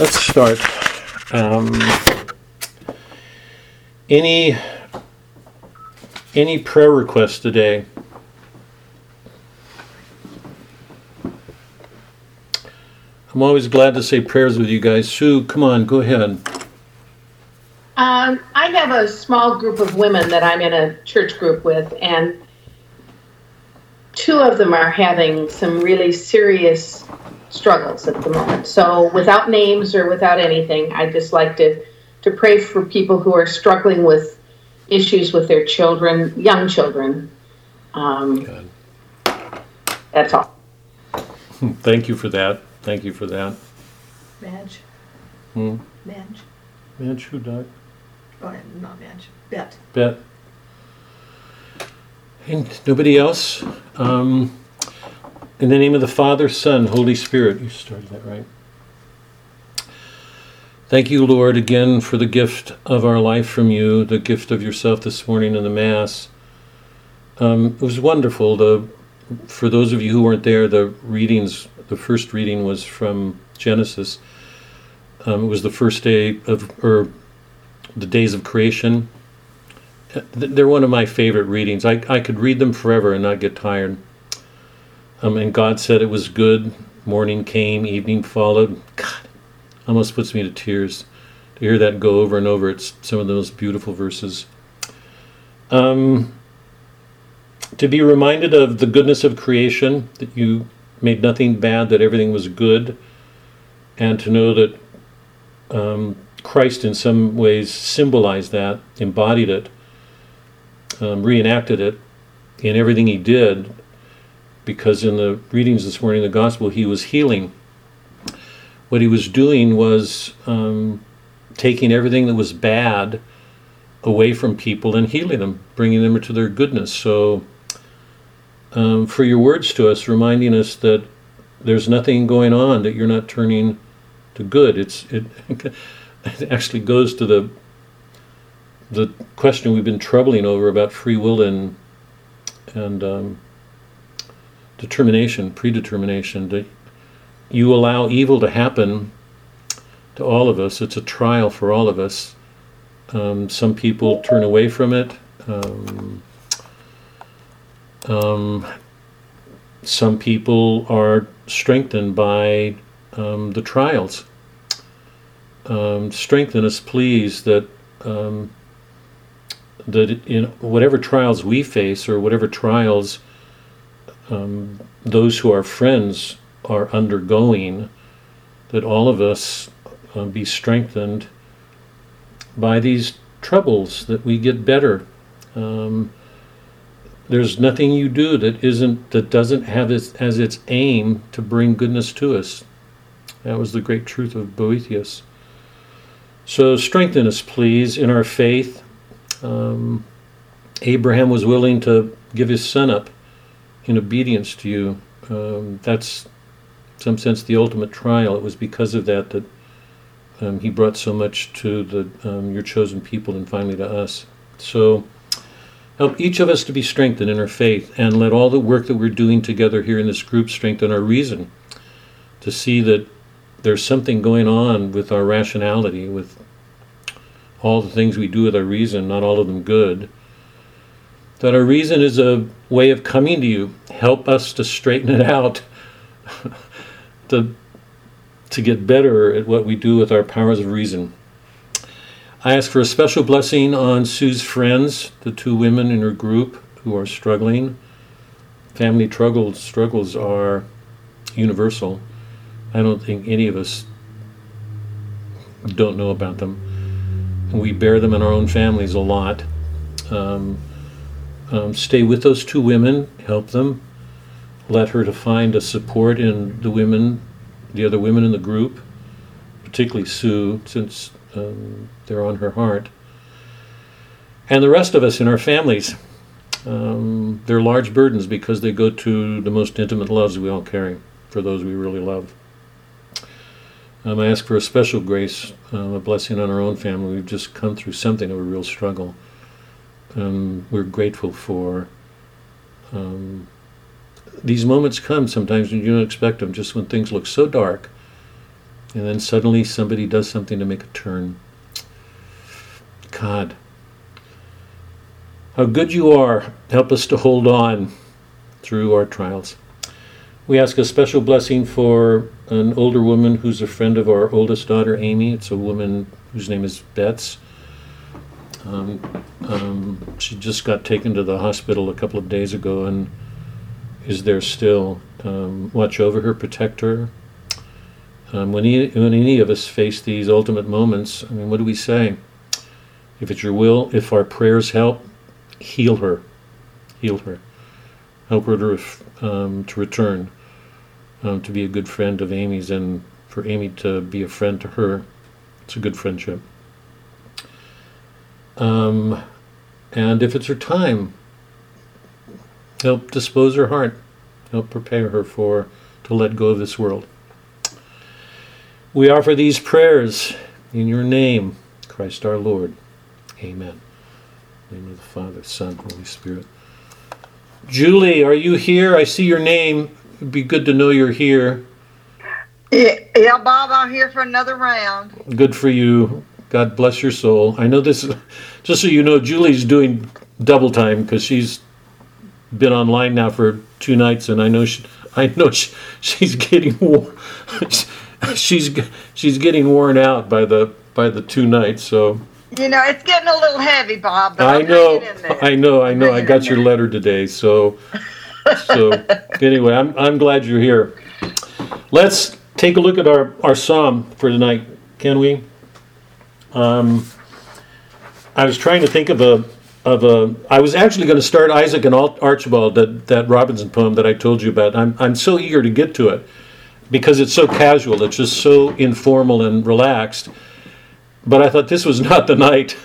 Let's start. Um, any any prayer requests today? I'm always glad to say prayers with you guys. Sue, come on, go ahead. Um, I have a small group of women that I'm in a church group with, and two of them are having some really serious struggles at the moment. So, without names or without anything, I'd just like to, to pray for people who are struggling with issues with their children, young children. Um, Good. that's all. Thank you for that. Thank you for that. Madge. Hmm. Madge. Man, who died? Oh, not Madge. Bet. Bet. And nobody else? Um, in the name of the Father, Son, Holy Spirit. You started that right. Thank you, Lord, again for the gift of our life from you, the gift of yourself this morning in the Mass. Um, it was wonderful. The, for those of you who weren't there, the readings, the first reading was from Genesis. Um, it was the first day of, or the days of creation. Uh, They're one of my favorite readings. I, I could read them forever and not get tired. Um, and God said it was good. Morning came, evening followed. God, almost puts me to tears to hear that go over and over. It's some of those beautiful verses. Um, to be reminded of the goodness of creation, that you made nothing bad, that everything was good, and to know that um, Christ, in some ways, symbolized that, embodied it, um, reenacted it in everything he did, because in the readings this morning, the gospel, he was healing. What he was doing was um, taking everything that was bad away from people and healing them, bringing them to their goodness. So, um, for your words to us, reminding us that there's nothing going on that you're not turning to good. It's it. it actually goes to the the question we've been troubling over about free will and and um, determination, predetermination. That you allow evil to happen to all of us. It's a trial for all of us. Um, some people turn away from it. Um, um, some people are strengthened by um, the trials um, strengthen us, please, that um, that in whatever trials we face or whatever trials um, those who are friends are undergoing, that all of us uh, be strengthened by these troubles, that we get better. Um, there's nothing you do that isn't that doesn't have its, as its aim to bring goodness to us. That was the great truth of Boethius. So strengthen us, please, in our faith. Um, Abraham was willing to give his son up in obedience to you. Um, that's, in some sense, the ultimate trial. It was because of that that um, he brought so much to the um, your chosen people and finally to us. So help each of us to be strengthened in our faith, and let all the work that we're doing together here in this group strengthen our reason to see that there's something going on with our rationality, with all the things we do with our reason, not all of them good. That our reason is a way of coming to you. Help us to straighten it out, to, to get better at what we do with our powers of reason. I ask for a special blessing on Sue's friends, the two women in her group who are struggling. Family struggles, struggles are universal. I don't think any of us don't know about them. We bear them in our own families a lot. Um, um, stay with those two women, help them, let her to find a support in the women, the other women in the group, particularly Sue, since um, they're on her heart. And the rest of us in our families. Um, they're large burdens because they go to the most intimate loves we all carry for those we really love. Um, I ask for a special grace, um, a blessing on our own family. We've just come through something of a real struggle. Um, we're grateful for um, these moments come sometimes when you don't expect them, just when things look so dark and then suddenly somebody does something to make a turn. God, how good you are. Help us to hold on through our trials. We ask a special blessing for an older woman who's a friend of our oldest daughter, Amy. It's a woman whose name is Betts. Um, um, she just got taken to the hospital a couple of days ago and is there still. Um, watch over her, protect her. Um, when, he, when any of us face these ultimate moments, I mean, what do we say? If it's your will, if our prayers help, heal her. Heal her. Help her to, um, to return, um, to be a good friend of Amy's, and for Amy to be a friend to her. It's a good friendship. Um, and if it's her time, help dispose her heart, help prepare her for to let go of this world. We offer these prayers in your name, Christ our Lord. Amen. In the name of the Father, Son, Holy Spirit. Julie, are you here? I see your name. It'd be good to know you're here. Yeah, yeah, Bob, I'm here for another round. Good for you. God bless your soul. I know this, just so you know, Julie's doing double time because she's been online now for two nights, and I know she, I know she, she's getting she's she's getting worn out by the by the two nights. So You know, it's getting a little heavy, Bob. But I know, hanging in there. I know, I know. I got your letter today, so so anyway, I'm I'm glad you're here. Let's take a look at our our psalm for tonight, can we? Um, I was trying to think of a of a. I was actually going to start Isaac and Archibald, that that Robinson poem that I told you about. I'm I'm so eager to get to it because it's so casual. It's just so informal and relaxed. But I thought this was not the night.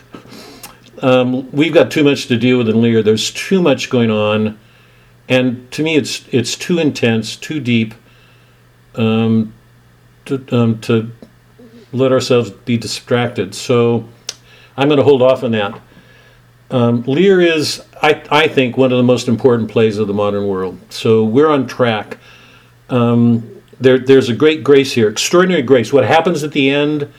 Um, we've got too much to deal with in Lear. There's too much going on, and to me, it's it's too intense, too deep, um, to um, to let ourselves be distracted. So I'm going to hold off on that. Um, Lear is, I, I think, one of the most important plays of the modern world. So we're on track. Um, there, there's a great grace here, extraordinary grace. What happens at the end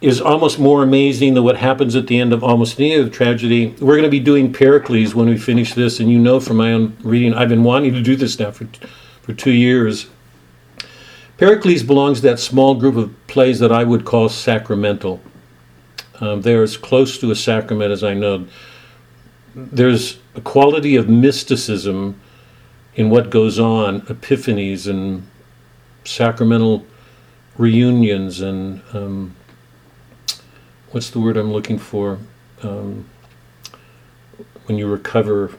is almost more amazing than what happens at the end of almost any other tragedy. We're going to be doing Pericles when we finish this, and you know from my own reading, I've been wanting to do this now for, for two years. Pericles belongs to that small group of plays that I would call sacramental. Um, they're as close to a sacrament as I know. There's a quality of mysticism in what goes on, epiphanies and sacramental reunions and um, what's the word I'm looking for? Um, when you recover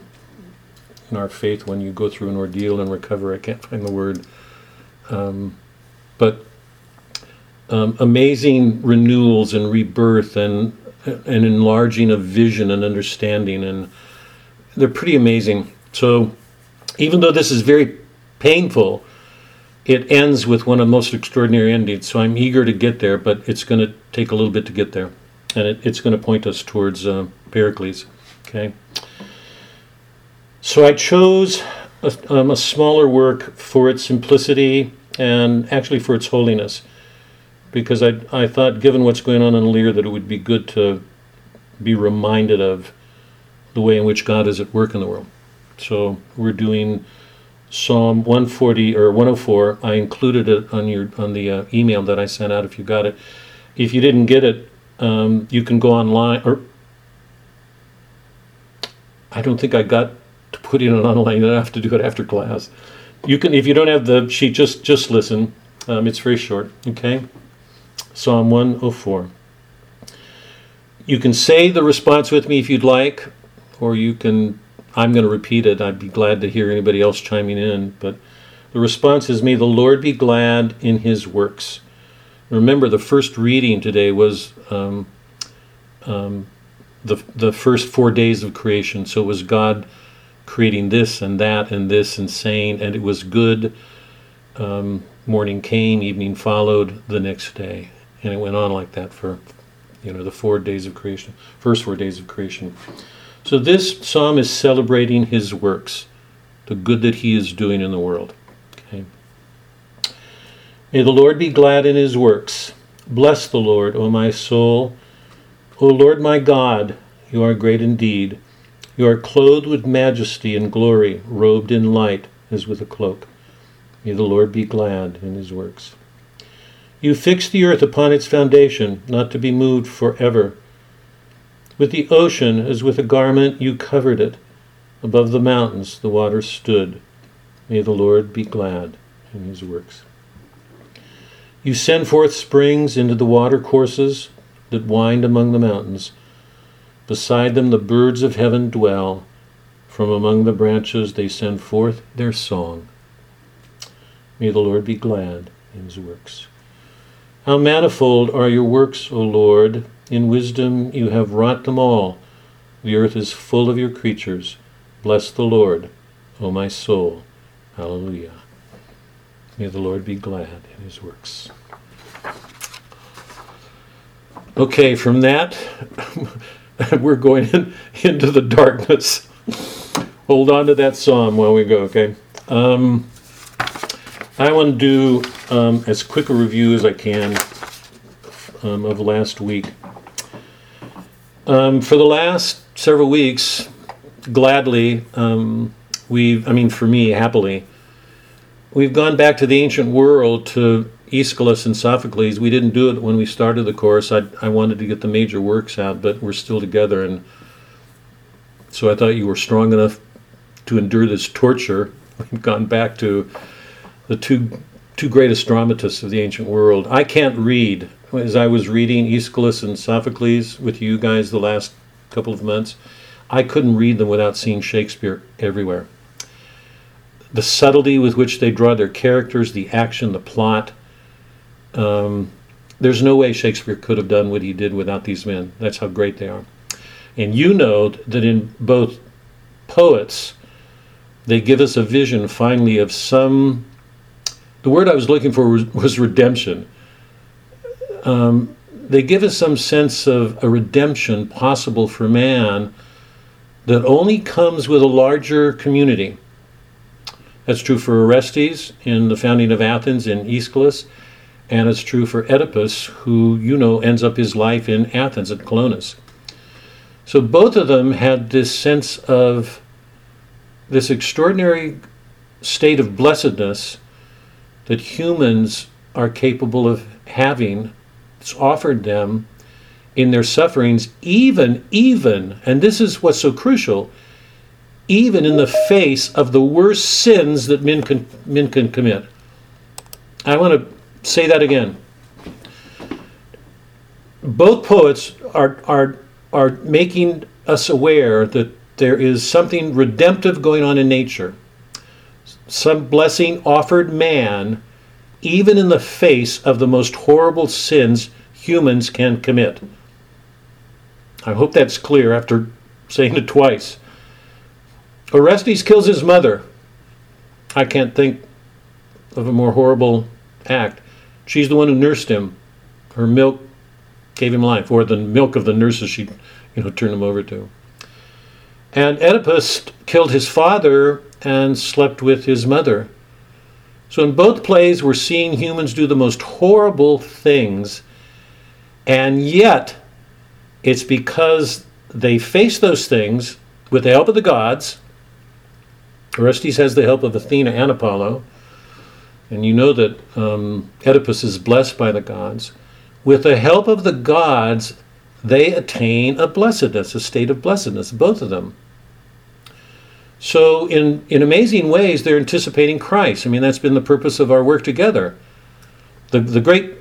in our faith, when you go through an ordeal and recover, I can't find the word. Um, but um, amazing renewals and rebirth and an enlarging of vision and understanding, and they're pretty amazing. So, even though this is very painful, it ends with one of the most extraordinary endings. So I'm eager to get there, but it's going to take a little bit to get there, and it, it's going to point us towards uh, Pericles. Okay. So I chose a, um, a smaller work for its simplicity and actually for its holiness, because I I thought, given what's going on in Lear, that it would be good to be reminded of the way in which God is at work in the world. So we're doing Psalm 140 or 104. I included it on your on the uh, email that I sent out. If you got it, if you didn't get it, um, you can go online. Or I don't think I got to put in it online. I have to do it after class. You can if you don't have the sheet, just just listen. Um, it's very short. Okay, Psalm 104. You can say the response with me if you'd like, or you can I'm going to repeat it. I'd be glad to hear anybody else chiming in. But the response is May the Lord be glad in his works. Remember, the first reading today was um, um, the, the first four days of creation. So it was God creating this and that and this and saying, and it was good. Um, morning came, evening followed the next day. And it went on like that for, you know, the four days of creation, first four days of creation. So this psalm is celebrating his works, the good that he is doing in the world. Okay. May the Lord be glad in his works. Bless the Lord, O my soul. O Lord my God, you are great indeed. You are clothed with majesty and glory, robed in light as with a cloak. May the Lord be glad in his works. You fixed the earth upon its foundation, not to be moved forever. With the ocean as with a garment, you covered it. Above the mountains, the waters stood. May the Lord be glad in his works. You send forth springs into the water courses that wind among the mountains. Beside them, the birds of heaven dwell. From among the branches, they send forth their song. May the Lord be glad in his works. How manifold are your works, O Lord! In wisdom you have wrought them all. The earth is full of your creatures. Bless the Lord, O my soul. Hallelujah. May the Lord be glad in his works. Okay, from that, we're going in, into the darkness. Hold on to that psalm while we go, okay? Um, I want to do um, as quick a review as I can um, of last week. Um, for the last several weeks, gladly, um, we've, I mean, for me, happily, we've gone back to the ancient world to Aeschylus and Sophocles. We didn't do it when we started the course. I, I wanted to get the major works out, but we're still together. And so I thought you were strong enough to endure this torture. We've gone back to the two, two greatest dramatists of the ancient world. I can't read. As I was reading Aeschylus and Sophocles with you guys the last couple of months, I couldn't read them without seeing Shakespeare everywhere. The subtlety with which they draw their characters, the action, the plot. Um, there's no way Shakespeare could have done what he did without these men. That's how great they are. And you know that in both poets, they give us a vision finally of some. The word I was looking for was, was redemption. Um, they give us some sense of a redemption possible for man that only comes with a larger community. That's true for Orestes in the founding of Athens in Aeschylus, and it's true for Oedipus, who you know ends up his life in Athens at Colonus. So both of them had this sense of this extraordinary state of blessedness that humans are capable of having. It's offered them in their sufferings, even, even, and this is what's so crucial, even in the face of the worst sins that men can, men can commit. I want to say that again. Both poets are, are, are making us aware that there is something redemptive going on in nature, some blessing offered man, even in the face of the most horrible sins humans can commit. I hope that's clear after saying it twice. Orestes kills his mother. I can't think of a more horrible act. She's the one who nursed him. Her milk gave him life, or the milk of the nurses she, you know, turned him over to. And Oedipus killed his father and slept with his mother. So in both plays, we're seeing humans do the most horrible things, and yet it's because they face those things with the help of the gods. Orestes has the help of Athena and Apollo. And you know that um, Oedipus is blessed by the gods. With the help of the gods, they attain a blessedness, a state of blessedness, both of them. So, in, in amazing ways, they're anticipating Christ. I mean, that's been the purpose of our work together. The, the great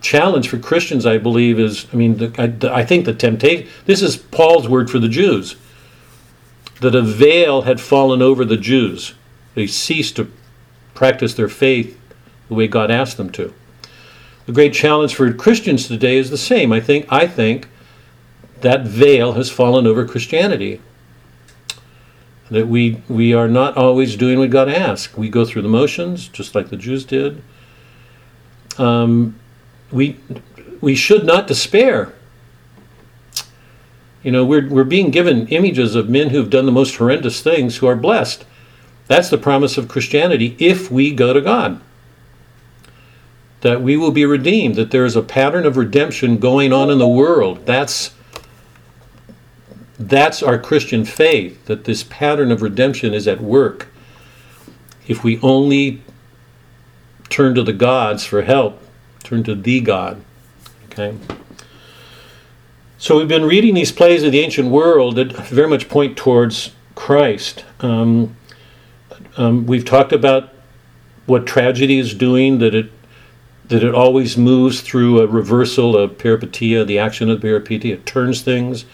challenge for Christians, I believe, is I mean, the, I, I think the temptation, this is Paul's word for the Jews, that a veil had fallen over the Jews. They ceased to practice their faith the way God asked them to. The great challenge for Christians today is the same. I think, I think that veil has fallen over Christianity. That we, we are not always doing what God asks. We go through the motions, just like the Jews did. Um, we we should not despair. You know, we're we're being given images of men who've done the most horrendous things who are blessed. That's the promise of Christianity if we go to God. that we will be redeemed, that there is a pattern of redemption going on in the world. That's that's our Christian faith, that this pattern of redemption is at work. If we only turn to the gods for help, turn to the God. Okay? So we've been reading these plays of the ancient world that very much point towards Christ. Um, um, we've talked about what tragedy is doing, that it that it always moves through a reversal of peripeteia, the action of peripeteia. It turns things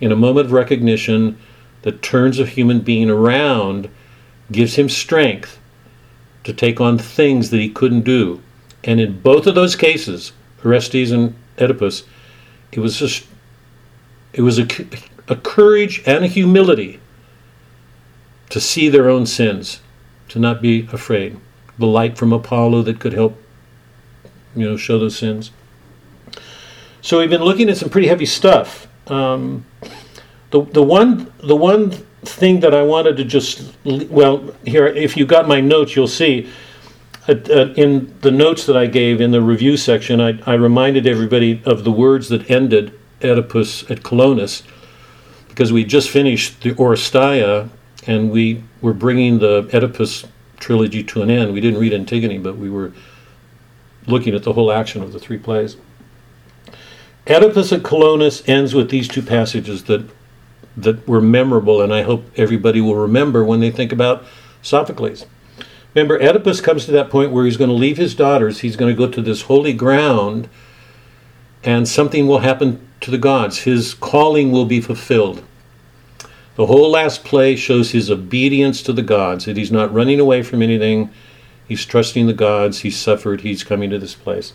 in a moment of recognition that turns a human being around, gives him strength to take on things that he couldn't do. And in both of those cases, Orestes and Oedipus, it was just it was a, a courage and a humility to see their own sins, to not be afraid. The light from Apollo that could help you know, show those sins. So we've been looking at some pretty heavy stuff. Um, the the one the one thing that I wanted to just well here, if you got my notes, you'll see. Uh, uh, in the notes that I gave in the review section, I, I reminded everybody of the words that ended Oedipus at Colonus, because we just finished the Oresteia, and we were bringing the Oedipus trilogy to an end. We didn't read Antigone, but we were looking at the whole action of the three plays. Oedipus at Colonus ends with these two passages that that were memorable, and I hope everybody will remember when they think about Sophocles. Remember, Oedipus comes to that point where he's going to leave his daughters. He's going to go to this holy ground, and something will happen to the gods. His calling will be fulfilled. The whole last play shows his obedience to the gods, that he's not running away from anything He's trusting the gods. He's suffered. He's coming to this place.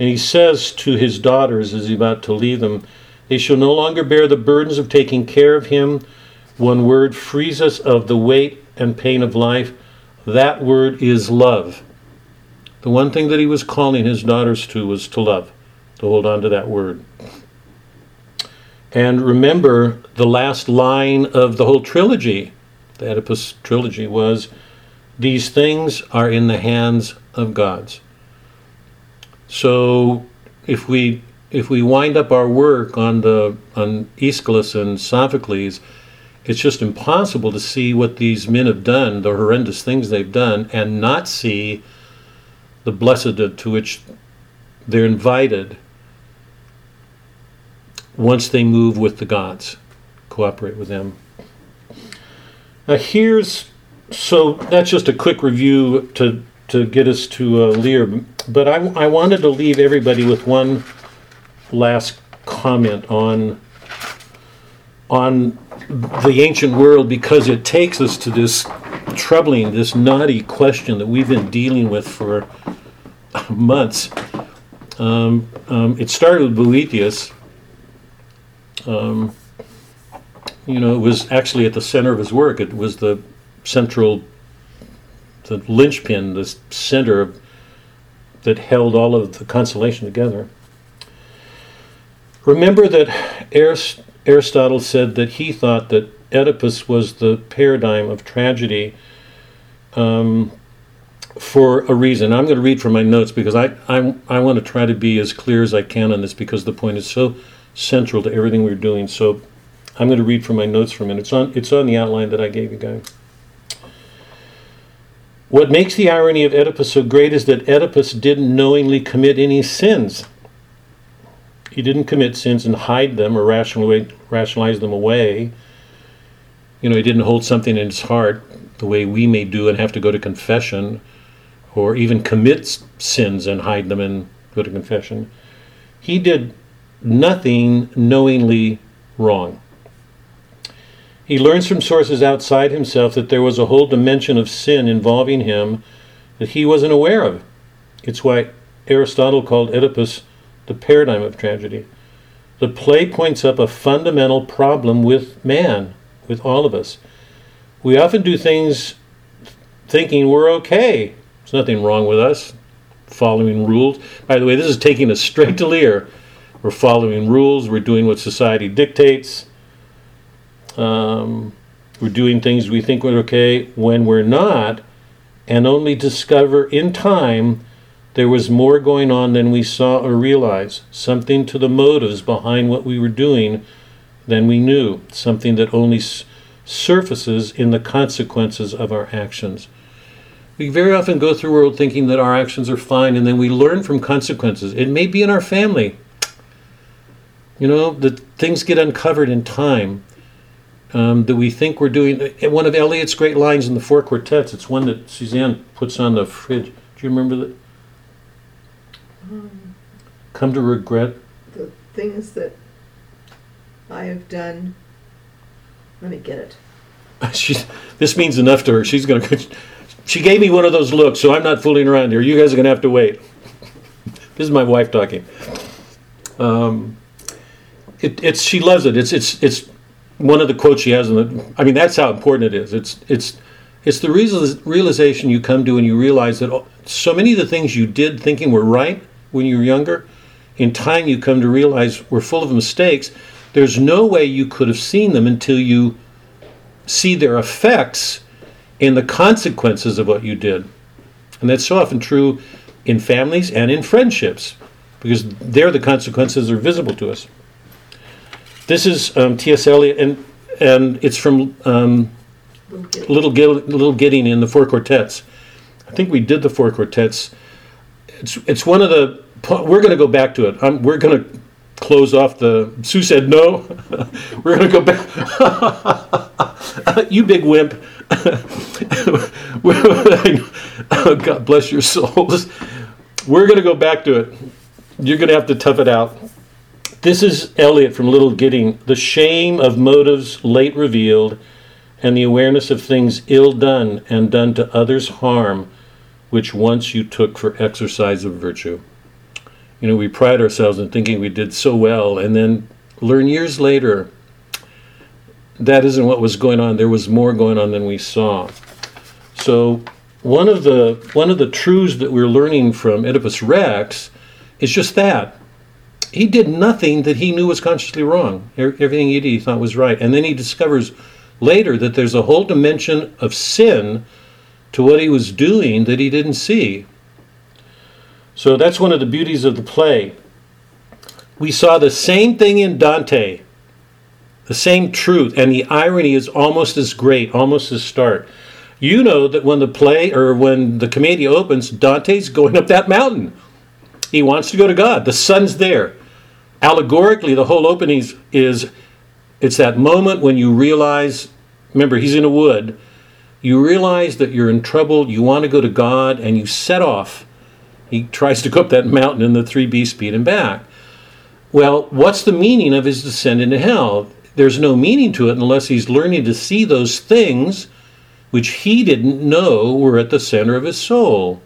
And he says to his daughters as he's about to leave them, They shall no longer bear the burdens of taking care of him. One word frees us of the weight and pain of life. That word is love. The one thing that he was calling his daughters to was to love, to hold on to that word. And remember, the last line of the whole trilogy, the Oedipus trilogy, was these things are in the hands of gods. So if we if we wind up our work on the on Aeschylus and Sophocles, it's just impossible to see what these men have done, the horrendous things they've done, and not see the blessedhood to which they're invited once they move with the gods, cooperate with them. Now here's so that's just a quick review to to get us to uh, Lear. But I, I wanted to leave everybody with one last comment on on the ancient world because it takes us to this troubling, this naughty question that we've been dealing with for months. Um, um, it started with Boethius. Um, you know, it was actually at the center of his work. It was the central, the linchpin, the center that held all of the constellation together. Remember that Aristotle said that he thought that Oedipus was the paradigm of tragedy um, for a reason. I'm going to read from my notes because I, I, I want to try to be as clear as I can on this because the point is so central to everything we're doing. So I'm going to read from my notes for a minute. It's on, it's on the outline that I gave you guys. What makes the irony of Oedipus so great is that Oedipus didn't knowingly commit any sins. He didn't commit sins and hide them or rationalize them away. You know, he didn't hold something in his heart the way we may do and have to go to confession or even commit sins and hide them and go to confession. He did nothing knowingly wrong. He learns from sources outside himself that there was a whole dimension of sin involving him that he wasn't aware of. It's why Aristotle called Oedipus the paradigm of tragedy. The play points up a fundamental problem with man, with all of us. We often do things thinking we're okay. There's nothing wrong with us following rules. By the way, this is taking us straight to Lear. We're following rules, we're doing what society dictates. Um, we're doing things we think we're okay when we're not, and only discover in time There was more going on than we saw or realized, something to the motives behind what we were doing than we knew, something that only s- surfaces in the consequences of our actions. We very often go through the world thinking that our actions are fine, and then we learn from consequences. It may be in our family. You know, that things get uncovered in time um, that we think we're doing. uh, One of Eliot's great lines in the Four Quartets, it's one that Suzanne puts on the fridge. Do you remember that? Come to regret. The things that I have done, let me get it. She's, this means enough to her. She's going to. She gave me one of those looks, so I'm not fooling around here. You guys are going to have to wait. This is my wife talking. Um, it, it's she loves it. It's it's it's one of the quotes she has in the. I mean, that's how important it is. It's it's it's the realization you come to and you realize that so many of the things you did thinking were right when you were younger, in time you come to realize were full of mistakes. There's no way you could have seen them until you see their effects in the consequences of what you did. And that's so often true in families and in friendships, because there the consequences are visible to us. This is um, T.S. Eliot, and, and it's from um, Little kid. Little, Gidding in the Four Quartets. I think we did the Four Quartets. It's, it's one of the, we're going to go back to it. Um, we're going to close off the, Sue said no. we're going to go back. you big wimp. God bless your souls. We're going to go back to it. You're going to have to tough it out. This is Eliot from Little Gidding. The shame of motives late revealed, and the awareness of things ill done and done to others harm, which once you took for exercise of virtue. You know, we pride ourselves in thinking we did so well, and then learn years later that isn't what was going on. There was more going on than we saw. So one of the one of the truths that we're learning from Oedipus Rex is just that he did nothing that he knew was consciously wrong. Everything he did, he thought was right, and then he discovers later that there's a whole dimension of sin to what he was doing that he didn't see. So that's one of the beauties of the play. We saw the same thing in Dante, the same truth, and the irony is almost as great, almost as stark. You know that when the play or when the commedia opens, Dante's going up that mountain. He wants to go to God. The sun's there. Allegorically, the whole opening is, is it's that moment when you realize, remember, he's in a wood. You realize that you're in trouble, you want to go to God, and you set off. He tries to go up that mountain in the 3B speed and back. Well, what's the meaning of his descent into hell? There's no meaning to it unless he's learning to see those things which he didn't know were at the center of his soul.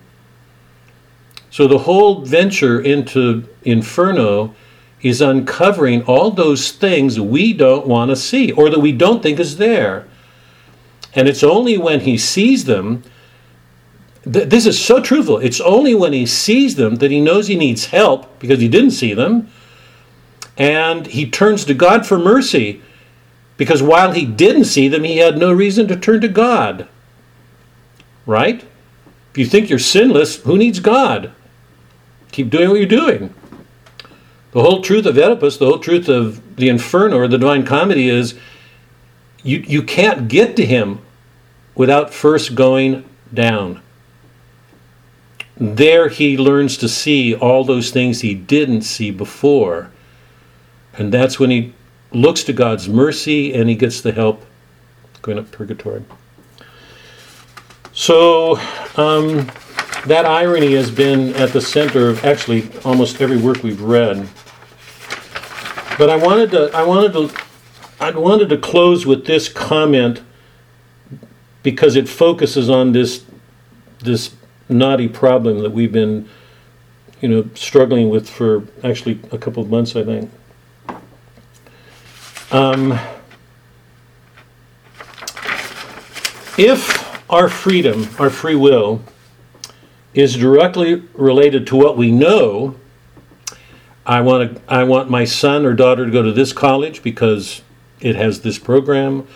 So the whole venture into Inferno is uncovering all those things we don't want to see or that we don't think is there. And it's only when he sees them, th- this is so truthful, it's only when he sees them that he knows he needs help because he didn't see them. And he turns to God for mercy because while he didn't see them, he had no reason to turn to God. Right? If you think you're sinless, who needs God? Keep doing what you're doing. The whole truth of Oedipus, the whole truth of the Inferno or the Divine Comedy is you, you can't get to him without first going down. There he learns to see all those things he didn't see before. And that's when he looks to God's mercy and he gets the help going up purgatory. So, um, that irony has been at the center of actually almost every work we've read. But I wanted to, I wanted to, I wanted to close with this comment because it focuses on this, this knotty problem that we've been, you know, struggling with for actually a couple of months, I think. Um, if our freedom, our free will, is directly related to what we know, I want to, I want my son or daughter to go to this college because it has this program,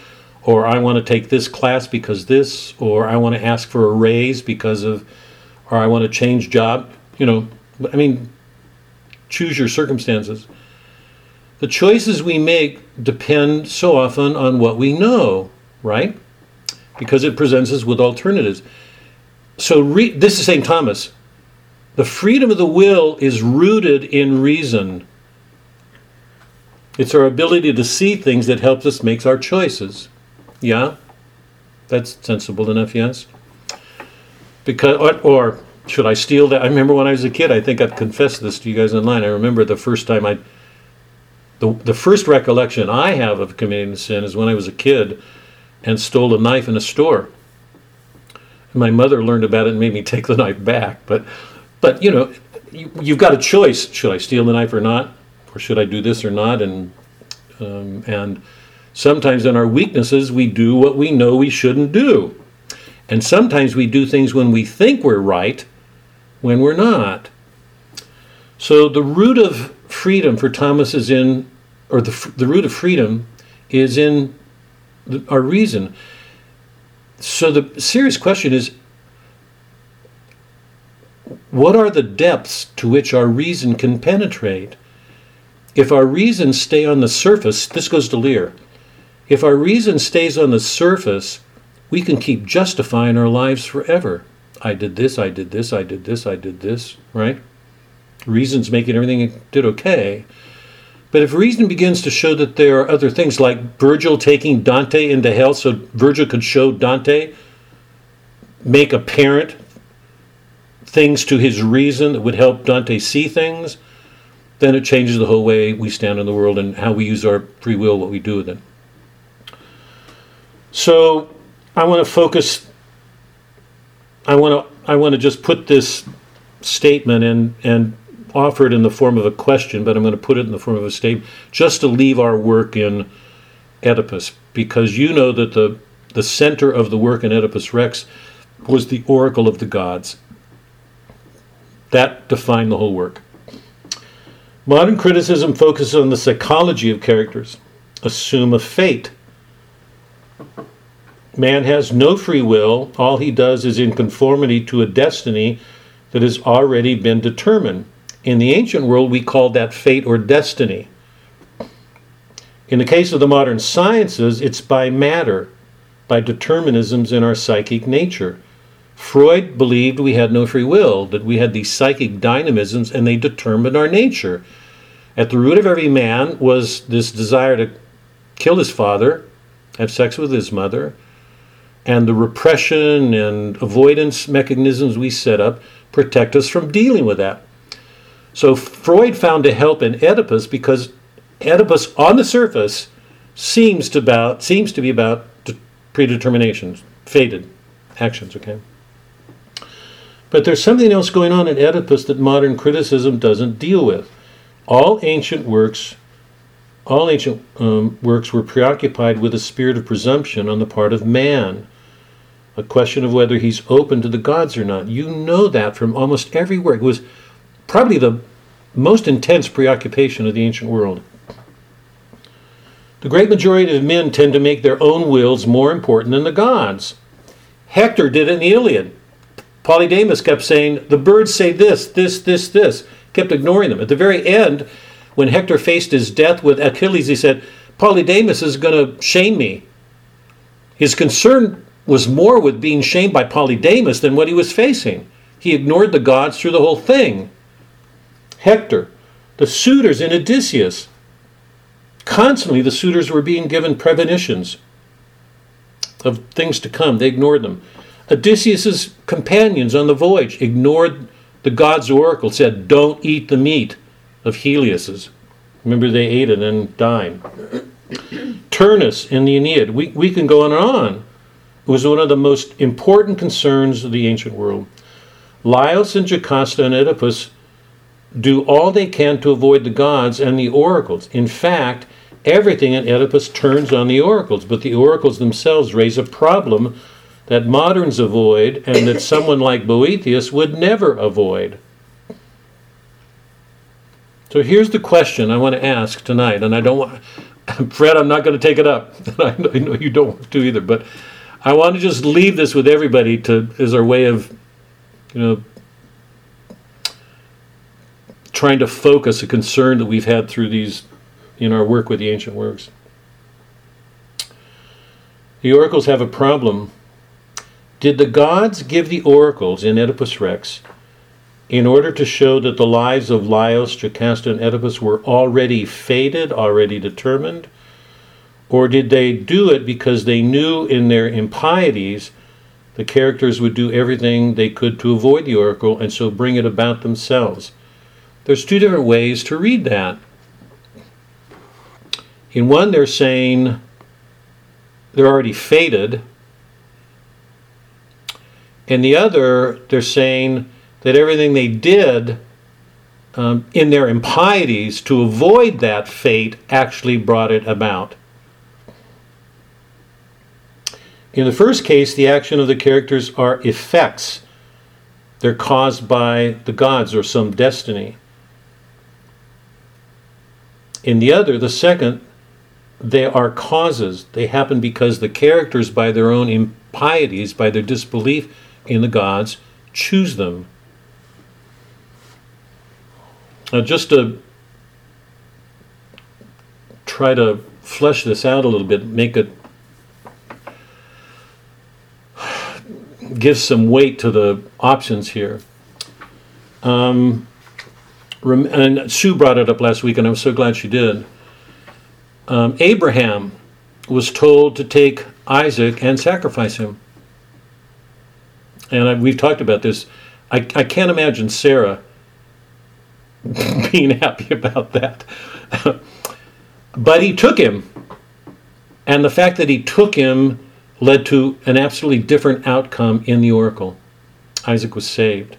or I want to take this class because this, or I want to ask for a raise because of, or I want to change job. you know, I mean, choose your circumstances. The choices we make depend so often on what we know, right? Because it presents us with alternatives. So, re- this is St. Thomas. The freedom of the will is rooted in reason. It's our ability to see things that helps us make our choices. Yeah? That's sensible enough, yes? Because, or, or should I steal that? I remember when I was a kid, I think I've confessed this to you guys online. I remember the first time I, the, the first recollection I have of committing sin is when I was a kid and stole a knife in a store. My mother learned about it and made me take the knife back. But, but you know, you, you've got a choice: should I steal the knife or not, or should I do this or not? And um, and sometimes in our weaknesses, we do what we know we shouldn't do, and sometimes we do things when we think we're right, when we're not. So the root of freedom for Thomas is in, or the the root of freedom is in the, our reason. So the serious question is what are the depths to which our reason can penetrate? If our reason stay on the surface, this goes to Lear. If our reason stays on the surface, we can keep justifying our lives forever. I did this, I did this, I did this, I did this, right? Reason's making everything did okay. But if reason begins to show that there are other things, like Virgil taking Dante into hell so Virgil could show Dante, make apparent things to his reason that would help Dante see things, then it changes the whole way we stand in the world and how we use our free will, what we do with it. So I want to focus. I want to. I want to just put this statement and and offer it in the form of a question, but I'm going to put it in the form of a statement just to leave our work in Oedipus, because you know that the the center of the work in Oedipus Rex was the oracle of the gods. That defined the whole work. Modern criticism focuses on the psychology of characters, assume a fate. Man has no free will, all he does is in conformity to a destiny that has already been determined. In the ancient world, we called that fate or destiny. In the case of the modern sciences, it's by matter, by determinisms in our psychic nature. Freud believed we had no free will, that we had these psychic dynamisms and they determined our nature. At the root of every man was this desire to kill his father, have sex with his mother, and the repression and avoidance mechanisms we set up protect us from dealing with that. So Freud found a help in Oedipus because Oedipus on the surface seems to about seems to be about predeterminations, fated actions, okay? But there's something else going on in Oedipus that modern criticism doesn't deal with. All ancient works, all ancient um, works were preoccupied with a spirit of presumption on the part of man, a question of whether he's open to the gods or not. You know that from almost every work. It was probably the most intense preoccupation of the ancient world. The great majority of men tend to make their own wills more important than the gods. Hector did it in the Iliad. Polydamas kept saying, The birds say this, this, this, this, kept ignoring them. At the very end, when Hector faced his death with Achilles, he said, Polydamas is going to shame me. His concern was more with being shamed by Polydamas than what he was facing. He ignored the gods through the whole thing. Hector, the suitors in Odysseus, constantly the suitors were being given premonitions of things to come. They ignored them. Odysseus's companions on the voyage ignored the god's oracle, said, Don't eat the meat of Helios's. Remember, they ate it and died. Turnus in the Aeneid, we, we can go on and on. It was one of the most important concerns of the ancient world. Laios and Jocasta and Oedipus do all they can to avoid the gods and the oracles. In fact, everything in Oedipus turns on the oracles, but the oracles themselves raise a problem that moderns avoid and that someone like Boethius would never avoid. So here's the question I want to ask tonight, and I don't want, Fred, I'm not going to take it up. I know you don't want to either, but I want to just leave this with everybody to as our way of, you know, trying to focus a concern that we've had through these in our work with the ancient works. The oracles have a problem. Did the gods give the oracles in Oedipus Rex in order to show that the lives of Laios, Jocasta, and Oedipus were already fated, already determined? Or did they do it because they knew in their impieties the characters would do everything they could to avoid the oracle and so bring it about themselves? There's two different ways to read that. In one, they're saying they're already fated. In the other, they're saying that everything they did um, in their impieties to avoid that fate actually brought it about. In the first case, the action of the characters are effects. They're caused by the gods or some destiny. In the other, the second, they are causes. They happen because the characters, by their own impieties, by their disbelief in the gods, choose them. Now, just to try to flesh this out a little bit, make it give some weight to the options here. Um, and Sue brought it up last week, and I'm so glad she did. Um, Abraham was told to take Isaac and sacrifice him. And I, we've talked about this. I, I can't imagine Sarah being happy about that. but he took him. And the fact that he took him led to an absolutely different outcome in the oracle. Isaac was saved.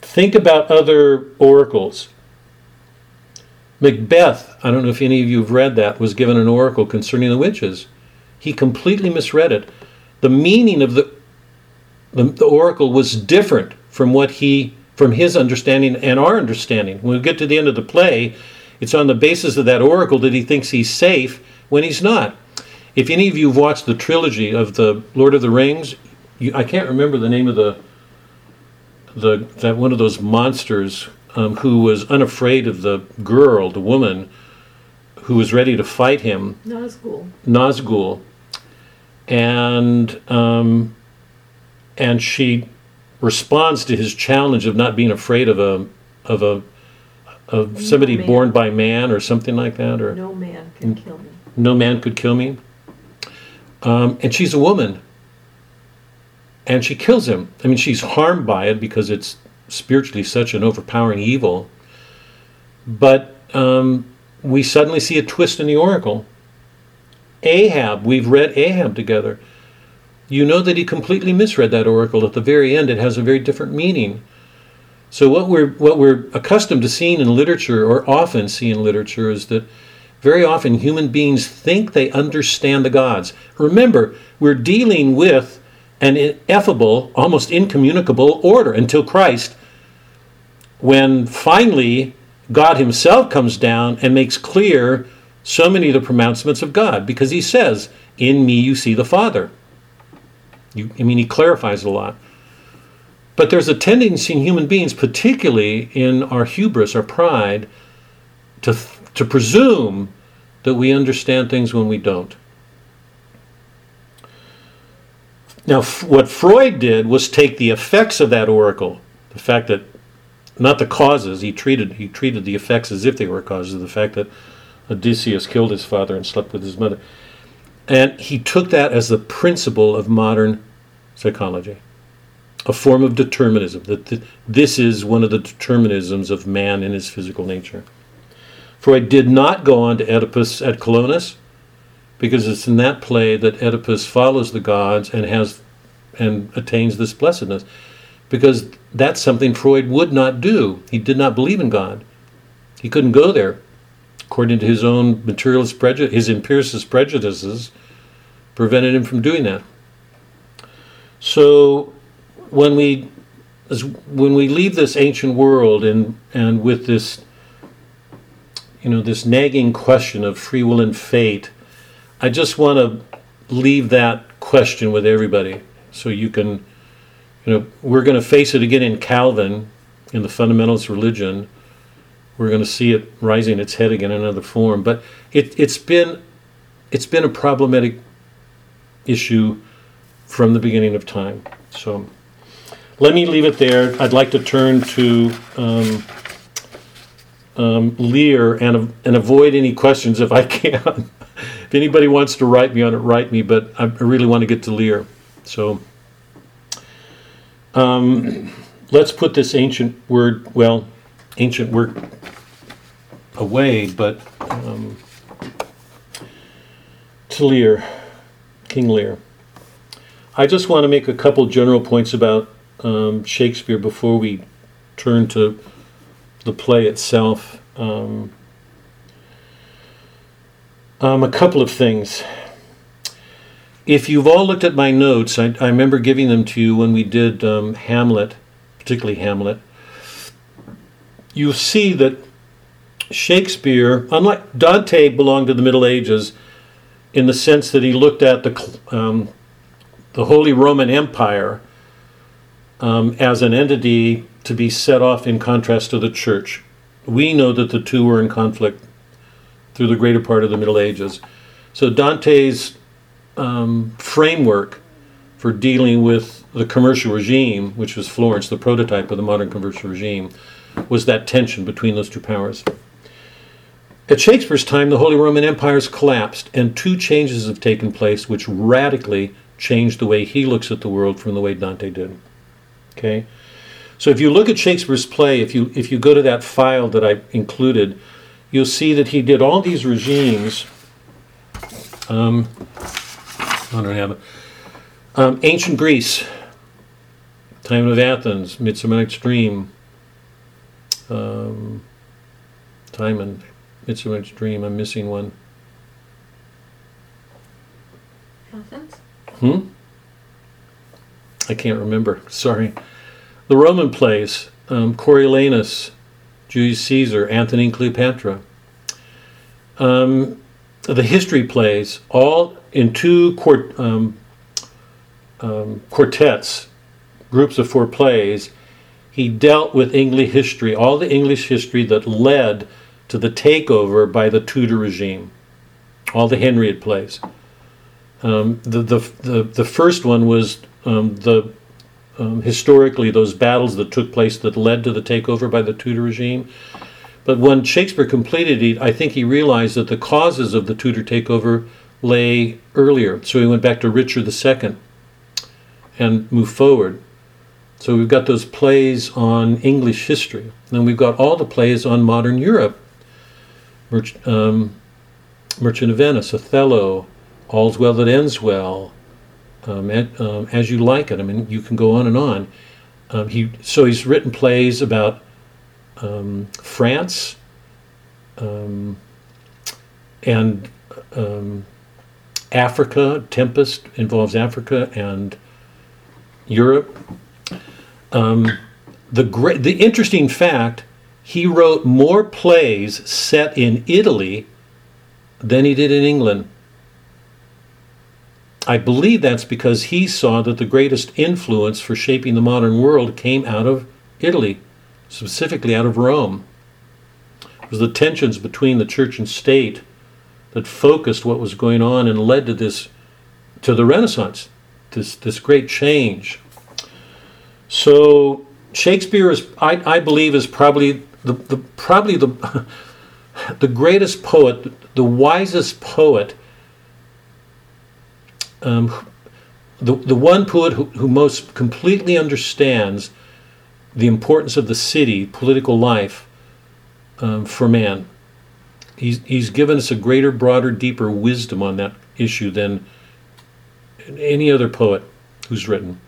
Think about other oracles. Macbeth, I don't know if any of you have read that, was given an oracle concerning the witches. He completely misread it. The meaning of the, the, the oracle was different from what he from his understanding and our understanding. When we get to the end of the play, it's on the basis of that oracle that he thinks he's safe when he's not. If any of you have watched the trilogy of the Lord of the Rings, you, I can't remember the name of the the that one of those monsters um, who was unafraid of the girl, the woman, who was ready to fight him. Nazgul. Nazgul, and um, and she responds to his challenge of not being afraid of a of a of No somebody man. born by man or something like that, or No man can kill me. no man could kill me. Um, and she's a woman. And she kills him. I mean, she's harmed by it because it's spiritually such an overpowering evil. But um, we suddenly see a twist in the oracle. Ahab, we've read Ahab together. You know that he completely misread that oracle. At the very end, it has a very different meaning. So what we're what we're accustomed to seeing in literature, or often see in literature, is that very often human beings think they understand the gods. Remember, we're dealing with an ineffable, almost incommunicable order until Christ, when finally God Himself comes down and makes clear so many of the pronouncements of God, because He says, In me you see the Father. You, I mean, He clarifies a lot. But there's a tendency in human beings, particularly in our hubris, our pride, to, to presume that we understand things when we don't. Now, f- what Freud did was take the effects of that oracle, the fact that, not the causes, he treated, he treated the effects as if they were causes, the fact that Odysseus killed his father and slept with his mother. And he took that as the principle of modern psychology, a form of determinism, that th- this is one of the determinisms of man in his physical nature. Freud did not go on to Oedipus at Colonus because it's in that play that Oedipus follows the gods and has and attains this blessedness because that's something Freud would not do. He did not believe in God. He couldn't go there according to his own materialist prejudice, his empiricist prejudices prevented him from doing that. So when we when we leave this ancient world and and with this you know this nagging question of free will and fate i just want to leave that question with everybody so you can you know we're going to face it again in calvin in the fundamentalist religion we're going to see it rising its head again in another form. But it, it's been it's been a problematic issue from the beginning of time. So let me leave it there. I'd like to turn to um, um, Lear and and avoid any questions if I can. if anybody wants to write me on it, write me. But I really want to get to Lear. So um, let's put this ancient word, well, ancient work away, but um, to Lear, King Lear. I just want to make a couple general points about um, Shakespeare before we turn to the play itself. Um, um, a couple of things. If you've all looked at my notes, I, I remember giving them to you when we did um, Hamlet, particularly Hamlet. You'll see that Shakespeare, unlike Dante, belonged to the Middle Ages in the sense that he looked at the um, the Holy Roman Empire um, as an entity to be set off in contrast to the Church. We know that the two were in conflict through the greater part of the Middle Ages. So Dante's um, framework for dealing with the commercial regime, which was Florence, the prototype of the modern commercial regime, was that tension between those two powers. At Shakespeare's time, the Holy Roman Empire has collapsed, and two changes have taken place which radically changed the way he looks at the world from the way Dante did. Okay? So if you look at Shakespeare's play, if you if you go to that file that I included, you'll see that he did all these regimes. Um, I don't have it. Um, ancient Greece, time of Athens, Midsummer Night's Dream, um, Timon, Midsummer Night's Dream. I'm missing one. Athens? Hmm? I can't remember. Sorry. The Roman plays um, Coriolanus, Julius Caesar, Antony and Cleopatra. Um, the history plays, all in two quart- um, um, quartets, groups of four plays, he dealt with English history, all the English history that led to the takeover by the Tudor regime, all the Henriade plays. Um, the, the, the, the first one was um, the um, historically those battles that took place that led to the takeover by the Tudor regime. But when Shakespeare completed it, I think he realized that the causes of the Tudor takeover lay earlier. So he went back to Richard II and moved forward. So we've got those plays on English history. Then we've got all the plays on modern Europe. Merch, um, Merchant of Venice, Othello, All's Well That Ends Well, um, um, As You Like It. I mean, you can go on and on. Um, he so he's written plays about um, France um, and Africa. Tempest involves Africa and Europe. Um, the great, the interesting fact, he wrote more plays set in Italy than he did in England. I believe that's because he saw that the greatest influence for shaping the modern world came out of Italy, specifically out of Rome. It was the tensions between the church and state that focused what was going on and led to this to the Renaissance, this this great change. So Shakespeare is I, I believe is probably the, the probably the the greatest poet, the wisest poet um, the, the one poet who, who most completely understands the importance of the city, political life, um, for man. He's, he's given us a greater, broader, deeper wisdom on that issue than any other poet who's written.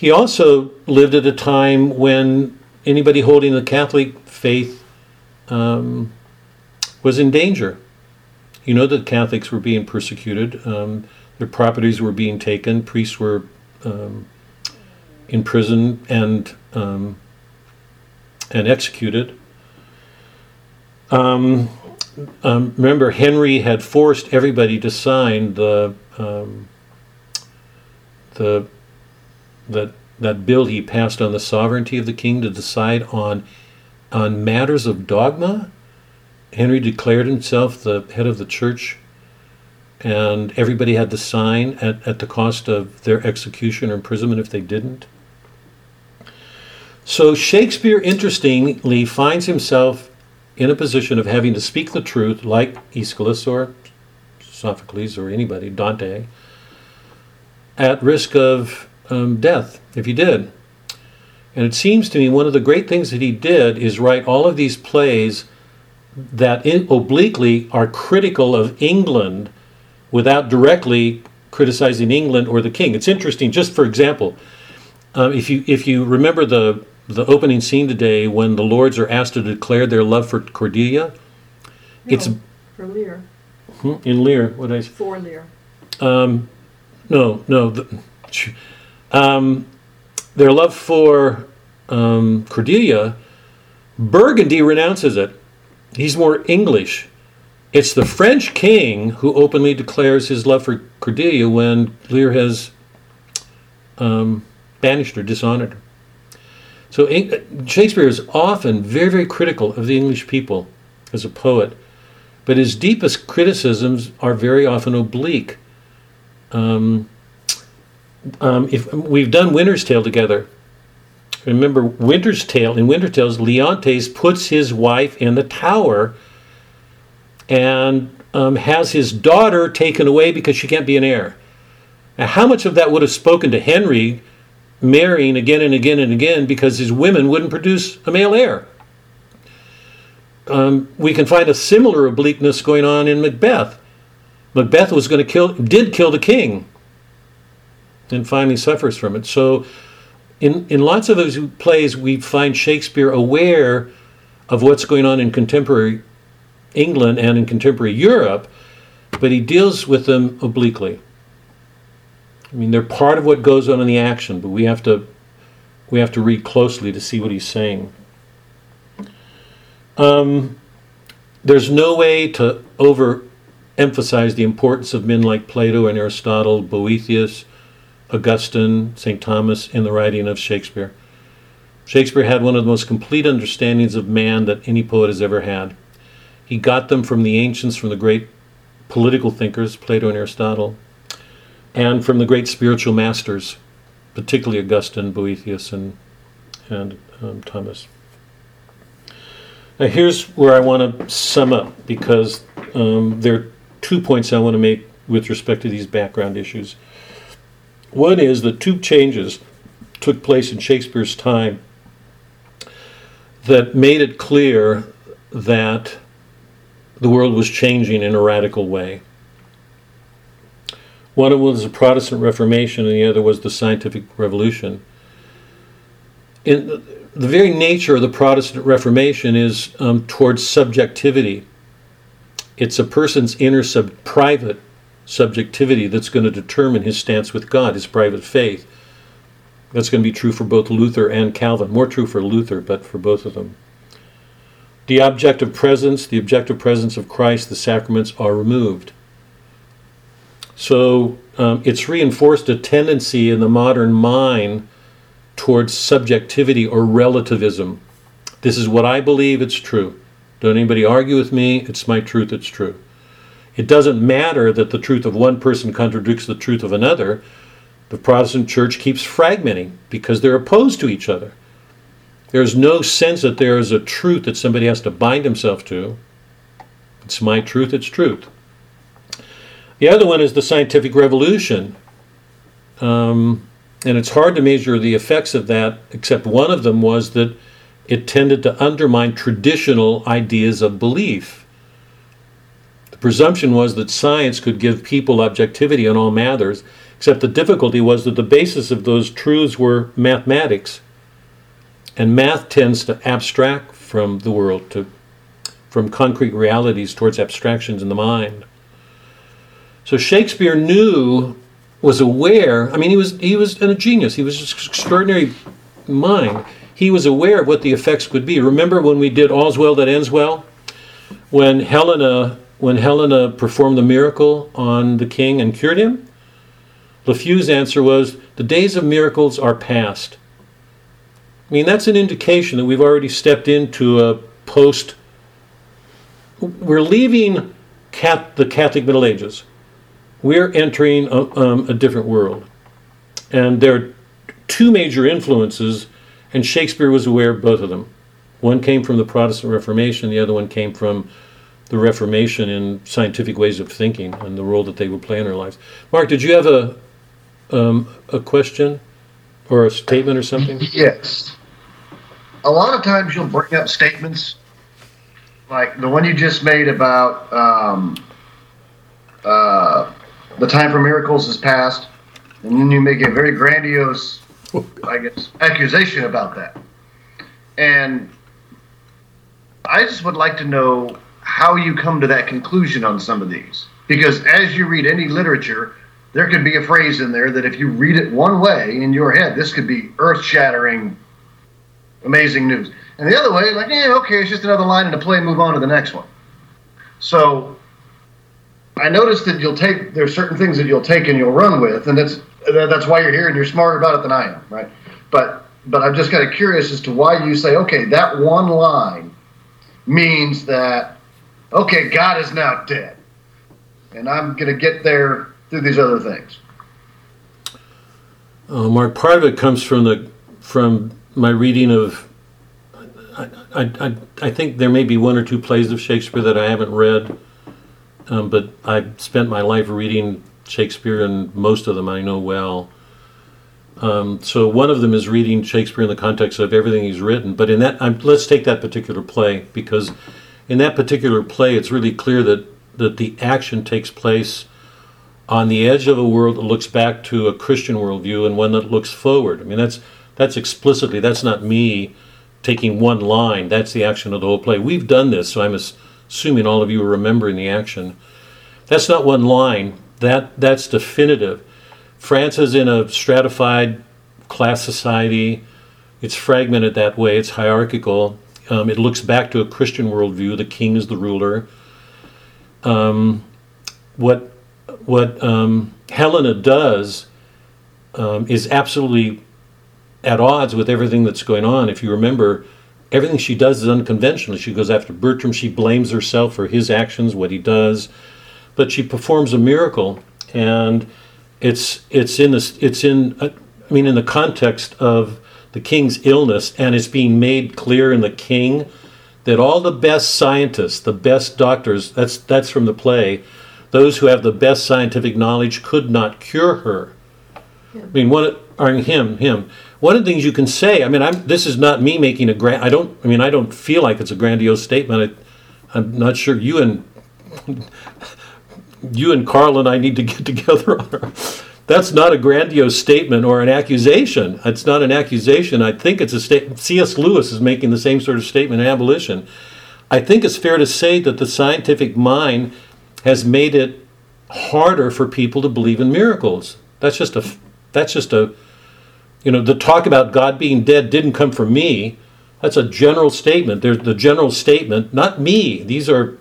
He also lived at a time when anybody holding the Catholic faith um, was in danger. You know that Catholics were being persecuted, um, their properties were being taken, priests were um, in prison and um, and executed. Um, um, remember, Henry had forced everybody to sign the the that that bill he passed on the sovereignty of the king to decide on on matters of dogma. Henry declared himself the head of the church, and everybody had to sign at, at the cost of their execution or imprisonment if they didn't. So Shakespeare, interestingly, finds himself in a position of having to speak the truth, like Aeschylus or Sophocles or anybody, Dante, at risk of um, death if he did. And it seems to me one of the great things that he did is write all of these plays that in, obliquely are critical of England without directly criticizing England or the king. It's interesting, just for example, um, if you if you remember the the opening scene today when the lords are asked to declare their love for Cordelia, it's No, For Lear, hmm, in Lear. What I for Lear. um, no no the, um, their love for um, Cordelia, Burgundy renounces it. He's more English. It's the French king who openly declares his love for Cordelia when Lear has um, banished her, dishonored her. So Shakespeare is often very, very critical of the English people as a poet, but his deepest criticisms are very often oblique. Um, um, if we've done Winter's Tale together, remember Winter's Tale. In Winter's Tales, Leontes puts his wife in the tower and um, has his daughter taken away because she can't be an heir. Now, how much of that would have spoken to Henry marrying again and again and again because his women wouldn't produce a male heir? Um, we can find a similar obliqueness going on in Macbeth. Macbeth was going to kill, did kill the king, and finally suffers from it. So, in in lots of those plays, we find Shakespeare aware of what's going on in contemporary England and in contemporary Europe, but he deals with them obliquely. I mean, they're part of what goes on in the action, but we have to we have to read closely to see what he's saying. Um, there's no way to overemphasize the importance of men like Plato and Aristotle, Boethius, Augustine, St. Thomas in the writing of Shakespeare. Shakespeare had one of the most complete understandings of man that any poet has ever had. He got them from the ancients, from the great political thinkers, Plato and Aristotle, and from the great spiritual masters, particularly Augustine, Boethius, and, and um, Thomas. Now, here's where I want to sum up because um, there are two points I want to make with respect to these background issues. One is that two changes took place in Shakespeare's time that made it clear that the world was changing in a radical way. One was the Protestant Reformation, and the other was the Scientific Revolution. In the, the very nature of the Protestant Reformation is um, towards subjectivity. It's a person's inner sub- private subjectivity that's going to determine his stance with God, his private faith. That's going to be true for both Luther and Calvin. More true for Luther, but for both of them. The objective presence, the objective presence of Christ, the sacraments are removed. So um, it's reinforced a tendency in the modern mind towards subjectivity or relativism. This is what I believe, it's true. Don't anybody argue with me, it's my truth, it's true. It doesn't matter that the truth of one person contradicts the truth of another. The Protestant church keeps fragmenting because they're opposed to each other. There's no sense that there is a truth that somebody has to bind himself to. It's my truth, it's truth. The other one is the scientific revolution. Um, and it's hard to measure the effects of that, except one of them was that it tended to undermine traditional ideas of belief. Presumption was that science could give people objectivity on all matters, except the difficulty was that the basis of those truths were mathematics. And math tends to abstract from the world, to, from concrete realities towards abstractions in the mind. So Shakespeare knew, was aware. I mean, he was he was a genius. He was an extraordinary mind. He was aware of what the effects could be. Remember when we did All's Well That Ends Well, when Helena when Helena performed the miracle on the king and cured him. Lafew's answer was, "The days of miracles are past." I mean, that's an indication that we've already stepped into a post. We're leaving cat, the Catholic Middle Ages. We're entering a, um, a different world. And there are two major influences, and Shakespeare was aware of both of them. One came from the Protestant Reformation, the other one came from the Reformation in scientific ways of thinking and the role that they would play in our lives. Mark, did you have a um, a question or a statement or something? Yes. A lot of times you'll bring up statements like the one you just made about um, uh, the time for miracles is past, and then you make a very grandiose, I guess, accusation about that. And I just would like to know how you come to that conclusion on some of these. Because as you read any literature, there could be a phrase in there that if you read it one way in your head, this could be earth shattering, amazing news. And the other way, like, yeah, okay, it's just another line in a play, move on to the next one. So I noticed that you'll take, there's certain things that you'll take and you'll run with, and that's, that's why you're here and you're smarter about it than I am, right? But, but I'm just kind of curious as to why you say, okay, that one line means that, okay, God is now dead. And I'm going to get there through these other things. Uh, Mark, part of it comes from the from my reading of. I, I, I, I think there may be one or two plays of Shakespeare that I haven't read, um, but I've spent my life reading Shakespeare, and most of them I know well. Um, so one of them is reading Shakespeare in the context of everything he's written. But in that, I'm, let's take that particular play because in that particular play, it's really clear that that the action takes place on the edge of a world that looks back to a Christian worldview and one that looks forward. I mean, that's that's explicitly that's not me taking one line. That's the action of the whole play. We've done this, so I'm assuming all of you are remembering the action. That's not one line. That that's definitive. France is in a stratified class society. It's fragmented that way. It's hierarchical. Um, it looks back to a Christian worldview. The king is the ruler. Um, what what um, Helena does um, is absolutely at odds with everything that's going on. If you remember, everything she does is unconventional. She goes after Bertram. She blames herself for his actions, what he does, but she performs a miracle, and it's it's in this it's in uh, I mean in the context of the king's illness, and it's being made clear in the king that all the best scientists, the best doctors, that's that's from the play those who have the best scientific knowledge could not cure her. Yeah. I mean, one or him, him. One of the things you can say, I mean, I'm, this is not me making a grand. I don't. I mean, I don't feel like it's a grandiose statement. I, I'm not sure you and you and Carl and I need to get together on her. That's not a grandiose statement or an accusation. It's not an accusation. I think it's a statement. C.S. Lewis is making the same sort of statement in abolition. I think it's fair to say that the scientific mind has made it harder for people to believe in miracles. That's just a that's just a you know the talk about God being dead didn't come from me. That's a general statement. There's the general statement, not me. These are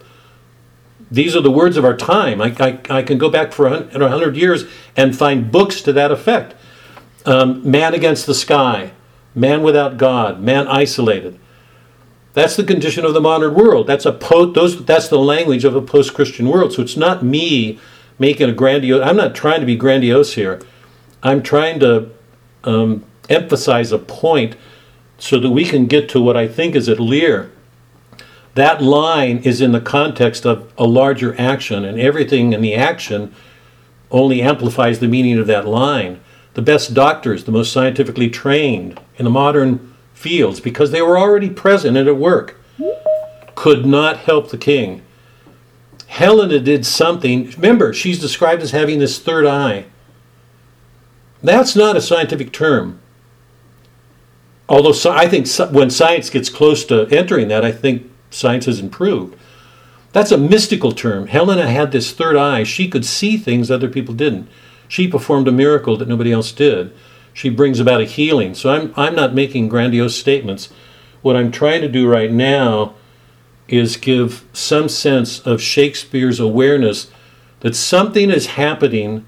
these are the words of our time. I, I, I can go back for a hundred years and find books to that effect. Um, man against the sky, man without God, man isolated. That's the condition of the modern world. That's a po- those that's the language of a post-Christian world. So it's not me making a grandiose. I'm not trying to be grandiose here. I'm trying to um, emphasize a point so that we can get to what I think is at Lear. That line is in the context of a larger action, and everything in the action only amplifies the meaning of that line. The best doctors, the most scientifically trained in the modern fields because they were already present and at work, could not help the king. Helena did something. Remember, she's described as having this third eye. That's not a scientific term. Although I think when science gets close to entering that, I think science has improved. That's a mystical term. Helena had this third eye. She could see things other people didn't. She performed a miracle that nobody else did she brings about a healing. So I'm, I'm not making grandiose statements. What I'm trying to do right now is give some sense of Shakespeare's awareness that something is happening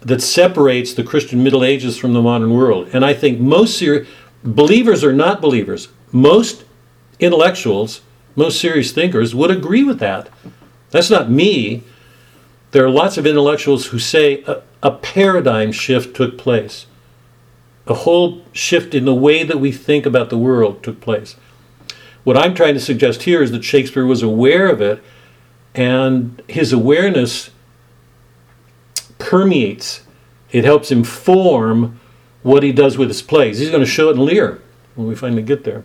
that separates the Christian Middle Ages from the modern world. And I think most believers or not believers, most intellectuals, most serious thinkers would agree with that. That's not me. There are lots of intellectuals who say a, a paradigm shift took place. A whole shift in the way that we think about the world took place. What I'm trying to suggest here is that Shakespeare was aware of it, and his awareness permeates. It helps inform what he does with his plays. He's going to show it in Lear when we finally get there.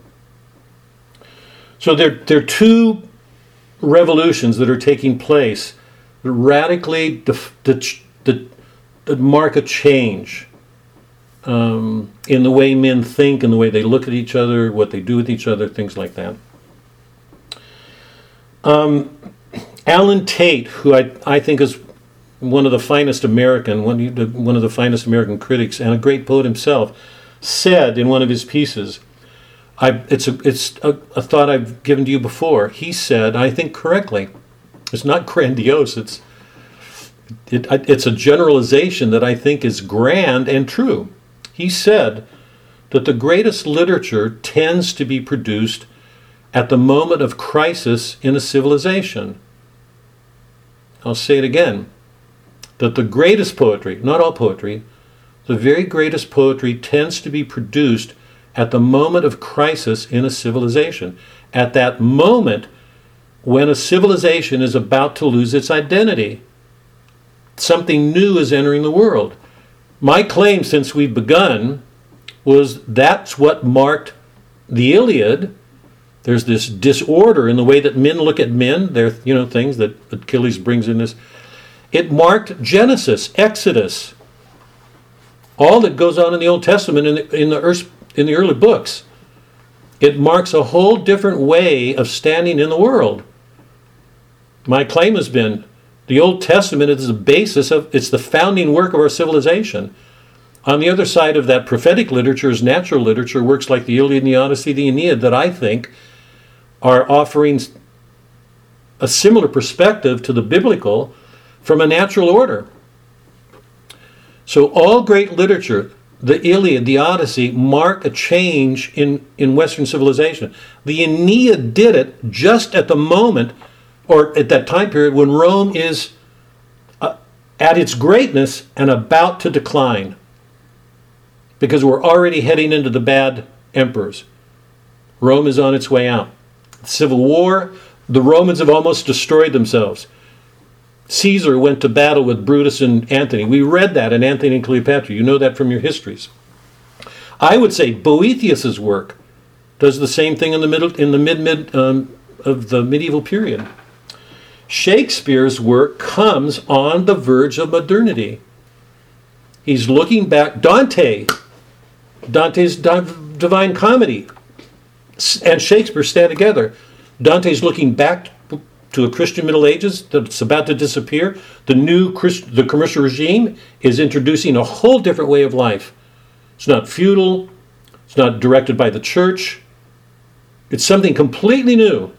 So there, there are two revolutions that are taking place that radically def, mark a change um, in the way men think, in the way they look at each other, what they do with each other, things like that. Um, Allen Tate, who I, I think is one of the finest American, one, one of the finest American critics, and a great poet himself, said in one of his pieces, I, it's a, it's a, a thought I've given to you before. He said, I think correctly, it's not grandiose, it's, it, it's a generalization that I think is grand and true. He said that the greatest literature tends to be produced at the moment of crisis in a civilization. I'll say it again that the greatest poetry, not all poetry, the very greatest poetry tends to be produced at the moment of crisis in a civilization. At that moment when a civilization is about to lose its identity. Something new is entering the world. My claim since we've begun was that's what marked the Iliad. There's this disorder in the way that men look at men. There are you know things that Achilles brings in this. It marked Genesis, Exodus, all that goes on in the Old Testament in the, in the, earth, in the early books. It marks a whole different way of standing in the world. My claim has been the Old Testament is the basis of it's the founding work of our civilization. On the other side of that prophetic literature is natural literature, works like the Iliad the Odyssey, the Aeneid, that I think are offering a similar perspective to the biblical from a natural order. So all great literature, the Iliad, the Odyssey, mark a change in, in Western civilization. The Aeneid did it just at the moment, or at that time period, when Rome is uh, at its greatness and about to decline. Because we're already heading into the bad emperors. Rome is on its way out. Civil war, the Romans have almost destroyed themselves. Caesar went to battle with Brutus and Antony. We read that in Antony and Cleopatra. You know that from your histories. I would say Boethius's work does the same thing in the middle in the mid mid um, of the medieval period. Shakespeare's work comes on the verge of modernity. He's looking back. Dante, Dante's Divine Comedy, and Shakespeare stand together. Dante's looking back to a Christian Middle Ages that's about to disappear. The new Christ, the commercial regime is introducing a whole different way of life. It's not feudal. It's not directed by the church. It's something completely new.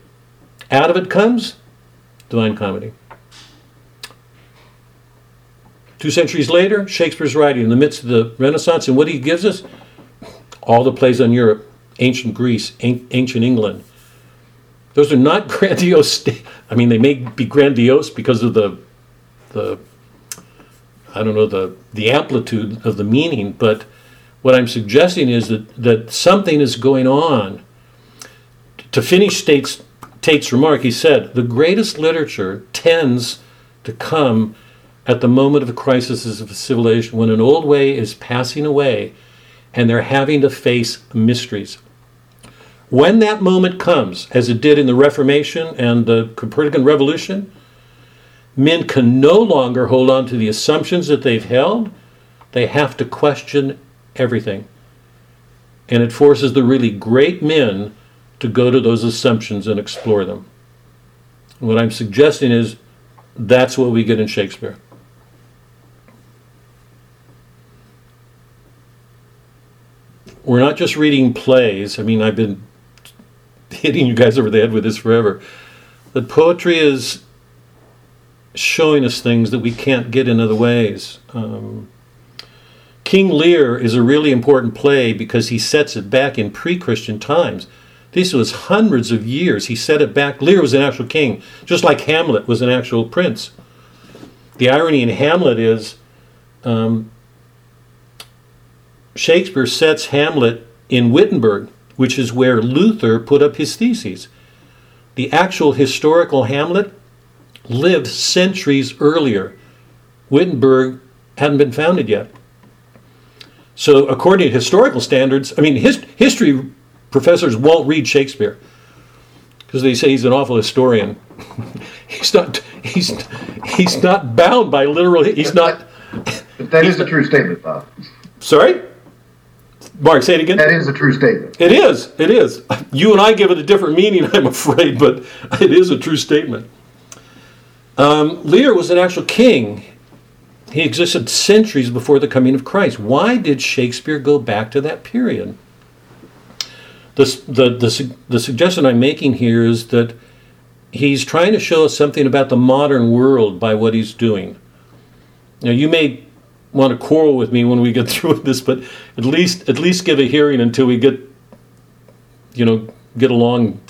Out of it comes Divine Comedy. Two centuries later, Shakespeare's writing in the midst of the Renaissance, and what he gives us? All the plays on Europe, ancient Greece, ancient England those are not grandiose. I mean, they may be grandiose because of the, the, I don't know the the amplitude of the meaning. But what I'm suggesting is that that something is going on. To finish Tate's, Tate's remark, he said, the greatest literature tends to come at the moment of the crisis of civilization when an old way is passing away and they're having to face mysteries. When that moment comes, as it did in the Reformation and the Copernican Revolution, men can no longer hold on to the assumptions that they've held. They have to question everything. And it forces the really great men to go to those assumptions and explore them. What I'm suggesting is that's what we get in Shakespeare. We're not just reading plays. I mean, I've been hitting you guys over the head with this forever. That poetry is showing us things that we can't get in other ways. Um, King Lear is a really important play because he sets it back in pre-Christian times. This was hundreds of years. He set it back. Lear was an actual king, just like Hamlet was an actual prince. The irony in Hamlet is um, Shakespeare sets Hamlet in Wittenberg, which is where Luther put up his theses. The actual historical Hamlet lived centuries earlier. Wittenberg hadn't been founded yet. So, according to historical standards, I mean, his, history professors won't read Shakespeare because they say he's an awful historian. he's not. He's he's not bound by literal. He's not. That is a true statement, Bob. Sorry, Mark. Say it again. That is a true statement. It is. It is. You and I give it a different meaning, I'm afraid, but it is a true statement. Um, Lear was an actual king. He existed centuries before the coming of Christ. Why did Shakespeare go back to that period? The, the, the, the suggestion I'm making here is that he's trying to show us something about the modern world by what he's doing. Now, you may want to quarrel with me when we get through with this, but at least at least give a hearing until we get, you know, get along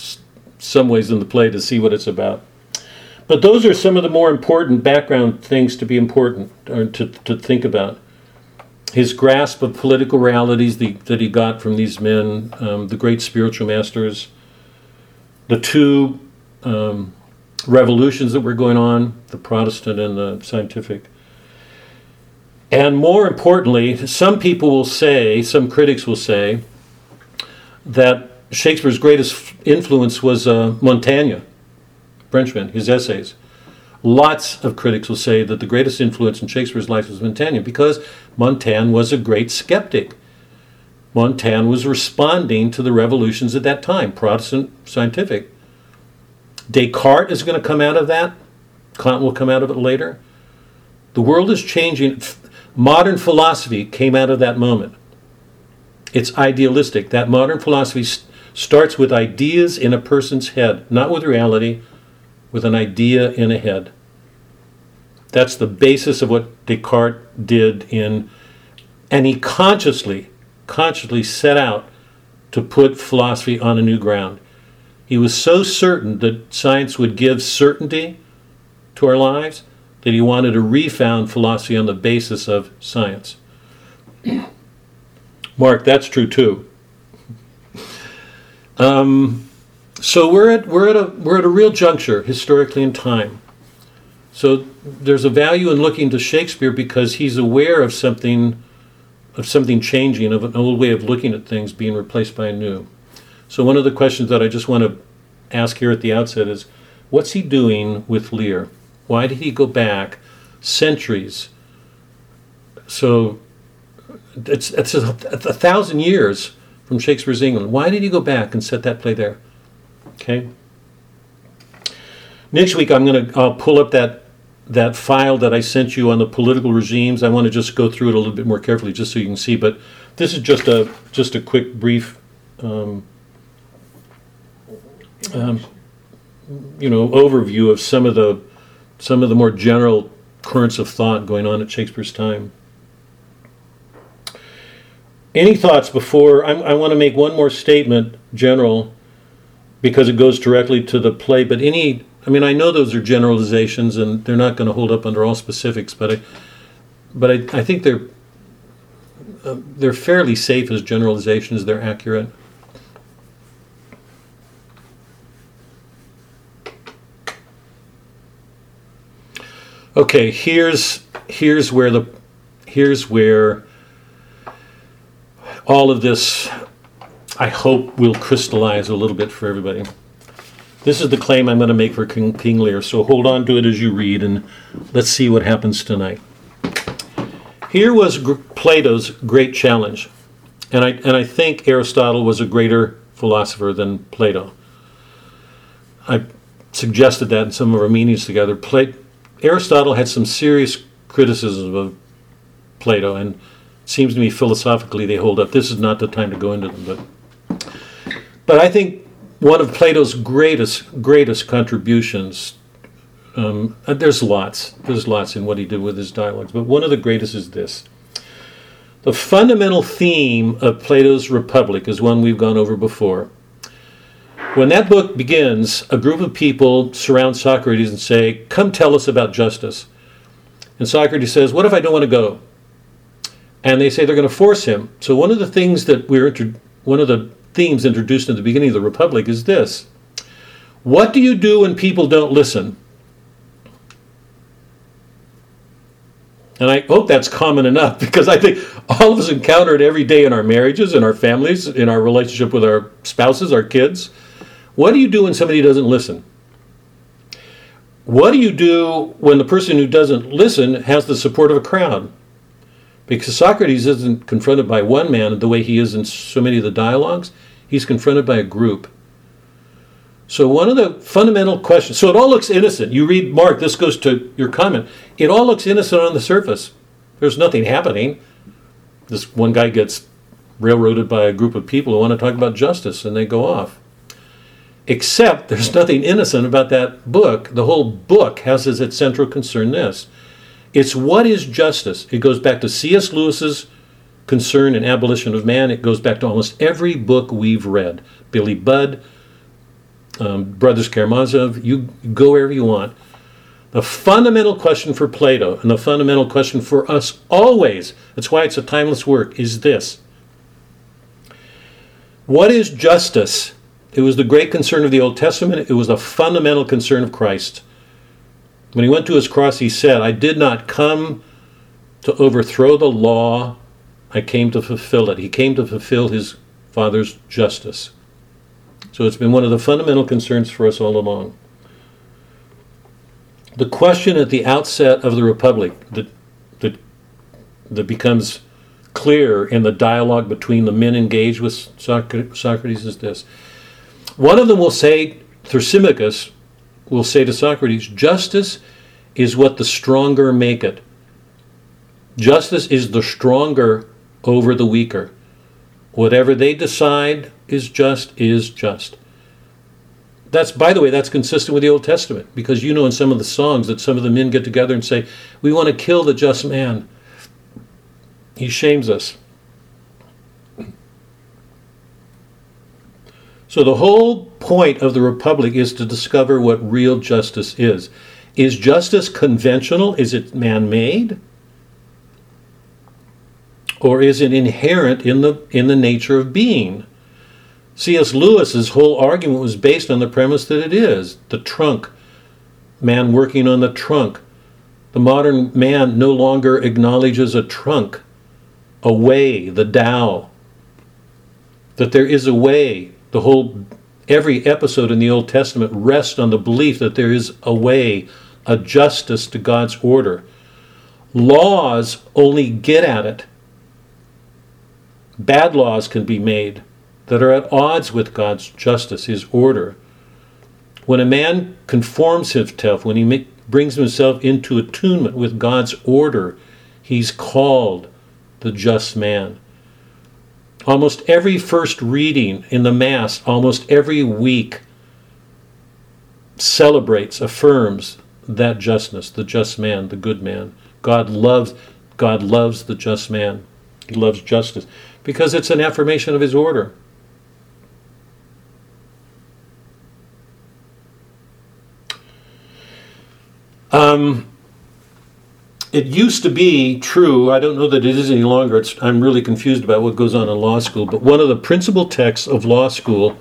some ways in the play to see what it's about. But those are some of the more important background things to be important or to, to think about. His grasp of political realities the, that he got from these men, um, the great spiritual masters, the two um, revolutions that were going on, the Protestant and the scientific. And more importantly, some people will say, some critics will say, that Shakespeare's greatest influence was uh, Montaigne, Frenchman, his essays. Lots of critics will say that the greatest influence in Shakespeare's life was Montaigne because Montaigne was a great skeptic. Montaigne was responding to the revolutions at that time, Protestant scientific. Descartes is going to come out of that. Kant will come out of it later. The world is changing. Modern philosophy came out of that moment. It's idealistic. That modern philosophy s- starts with ideas in a person's head, not with reality, with an idea in a head. That's the basis of what Descartes did in, and he consciously, consciously set out to put philosophy on a new ground. He was so certain that science would give certainty to our lives that he wanted to refound philosophy on the basis of science. Mark, that's true too. Um, so we're at we're at a we're at a real juncture historically in time. So there's a value in looking to Shakespeare because he's aware of something of something changing, of an old way of looking at things being replaced by a new. So one of the questions that I just want to ask here at the outset is, what's he doing with Lear? Why did he go back centuries? So it's it's a, a thousand years from Shakespeare's England. Why did he go back and set that play there? Okay. Next week I'm gonna I'll pull up that that file that I sent you on the political regimes. I want to just go through it a little bit more carefully, just so you can see. But this is just a just a quick brief, um, um, you know, overview of some of the some of the more general currents of thought going on at Shakespeare's time. Any thoughts before I'm, I want to make one more statement, general, because it goes directly to the play. But any, I mean, I know those are generalizations and they're not going to hold up under all specifics. But I, but I, I think they're uh, they're fairly safe as generalizations. They're accurate. Okay, here's here's where the here's where all of this I hope will crystallize a little bit for everybody. This is the claim I'm going to make for King, King Lear, so hold on to it as you read and let's see what happens tonight. Here was Plato's great challenge, and I, and I think Aristotle was a greater philosopher than Plato. I suggested that in some of our meetings together. Pla- Aristotle had some serious criticism of Plato, and seems to me philosophically they hold up. This is not the time to go into them, but but I think one of Plato's greatest greatest contributions. Um, uh, there's lots. There's lots in what he did with his dialogues, but one of the greatest is this: The fundamental theme of Plato's Republic is one we've gone over before. When that book begins, a group of people surround Socrates and say, Come tell us about justice. And Socrates says, What if I don't want to go? And they say they're going to force him. So one of the things that we're intro- one of the themes introduced in the beginning of the Republic is this. What do you do when people don't listen? And I hope that's common enough because I think all of us encounter it every day in our marriages, in our families, in our relationship with our spouses, our kids. What do you do when somebody doesn't listen? What do you do when the person who doesn't listen has the support of a crowd? Because Socrates isn't confronted by one man the way he is in so many of the dialogues, he's confronted by a group. So, one of the fundamental questions so it all looks innocent. You read Mark, this goes to your comment. It all looks innocent on the surface. There's nothing happening. This one guy gets railroaded by a group of people who want to talk about justice and they go off. Except there's nothing innocent about that book. The whole book has as its central concern this it's what is justice. It goes back to C.S. Lewis's concern in Abolition of Man. It goes back to almost every book we've read Billy Budd, um, Brothers Karamazov, you go wherever you want. The fundamental question for Plato and the fundamental question for us always, that's why it's a timeless work, is this What is justice? It was the great concern of the Old Testament, it was a fundamental concern of Christ. When he went to his cross, he said, I did not come to overthrow the law, I came to fulfill it. He came to fulfill his Father's justice. So it's been one of the fundamental concerns for us all along. The question at the outset of the Republic that, that, that becomes clear in the dialogue between the men engaged with Socrates is this. One of them will say, Thrasymachus will say to Socrates, justice is what the stronger make it. Justice is the stronger over the weaker. Whatever they decide is just is just. That's, by the way, that's consistent with the Old Testament because you know in some of the songs that some of the men get together and say, We want to kill the just man. He shames us. So the whole point of the Republic is to discover what real justice is. Is justice conventional? Is it man made? Or is it inherent in the, in the nature of being? C.S. Lewis's whole argument was based on the premise that it is the trunk, man working on the trunk. The modern man no longer acknowledges a trunk, a way, the Tao. That there is a way. The whole, every episode in the Old Testament rests on the belief that there is a way, a justice to God's order. Laws only get at it. Bad laws can be made that are at odds with God's justice, His order. When a man conforms himself, when he brings himself into attunement with God's order, he's called the just man. Almost every first reading in the Mass, almost every week, celebrates, affirms that justness, the just man, the good man. God loves, God loves the just man. He loves justice because it's an affirmation of his order. Um, it used to be true, I don't know that it is any longer, it's, I'm really confused about what goes on in law school, but one of the principal texts of law school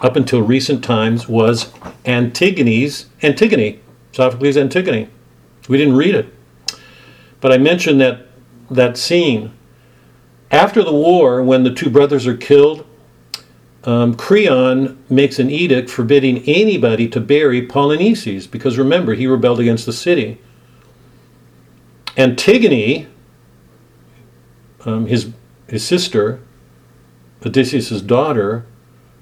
up until recent times was Antigone's, Antigone, Sophocles' Antigone. We didn't read it. But I mentioned that, that scene. After the war, when the two brothers are killed, um, Creon makes an edict forbidding anybody to bury Polynices because remember, he rebelled against the city. Antigone, um, his, his sister, Odysseus' daughter,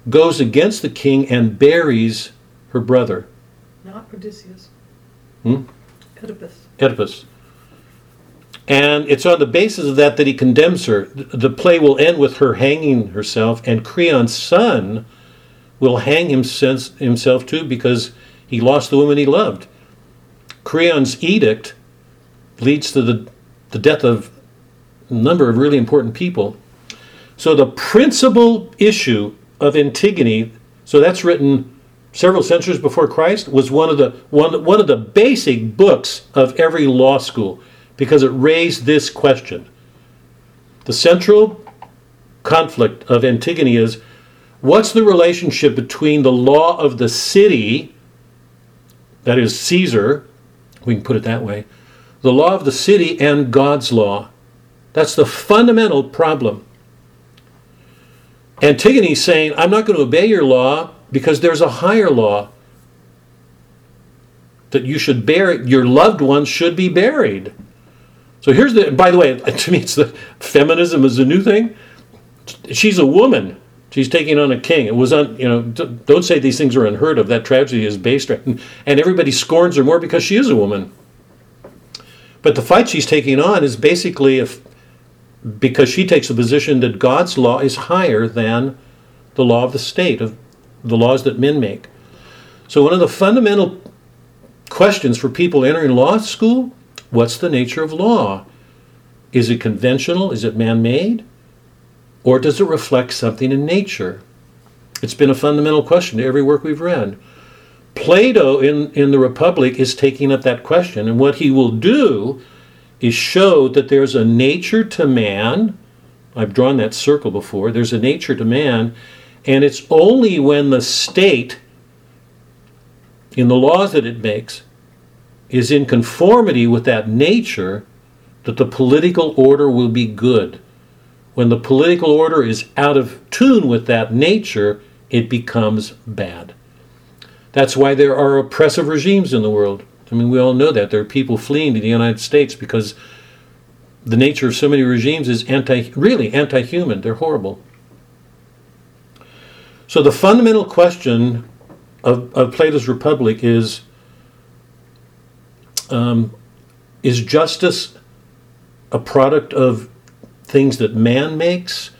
goes against the king and buries her brother. Not Odysseus. Hmm? Oedipus. Oedipus. And it's on the basis of that that he condemns her. The play will end with her hanging herself, and Creon's son will hang himself too because he lost the woman he loved. Creon's edict leads to the, the death of a number of really important people. So the principal issue of Antigone, so that's written several centuries before Christ, was one of the one, one of the basic books of every law school because it raised this question. The central conflict of Antigone is what's the relationship between the law of the city, that is Caesar, we can put it that way, the law of the city and God's law? That's the fundamental problem. Antigone's saying, I'm not going to obey your law because there's a higher law that you should bear, your loved ones should be buried. So here's the, by the way, to me, it's the feminism is a new thing. She's a woman. She's taking on a king. It was on, you know, don't say these things are unheard of. That tragedy is based, and everybody scorns her more because she is a woman. But the fight she's taking on is basically if, because she takes the position that God's law is higher than the law of the state, of the laws that men make. So one of the fundamental questions for people entering law school, what's the nature of law? Is it conventional? Is it man-made? Or does it reflect something in nature? It's been a fundamental question to every work we've read. Plato in, in the Republic is taking up that question, and what he will do is show that there's a nature to man. I've drawn that circle before. There's a nature to man, and it's only when the state, in the laws that it makes, is in conformity with that nature that the political order will be good. When the political order is out of tune with that nature, it becomes bad. That's why there are oppressive regimes in the world. I mean, we all know that. There are people fleeing to the United States because the nature of so many regimes is anti, really anti-human. They're horrible. So the fundamental question of, of Plato's Republic is, um, is justice a product of things that man makes,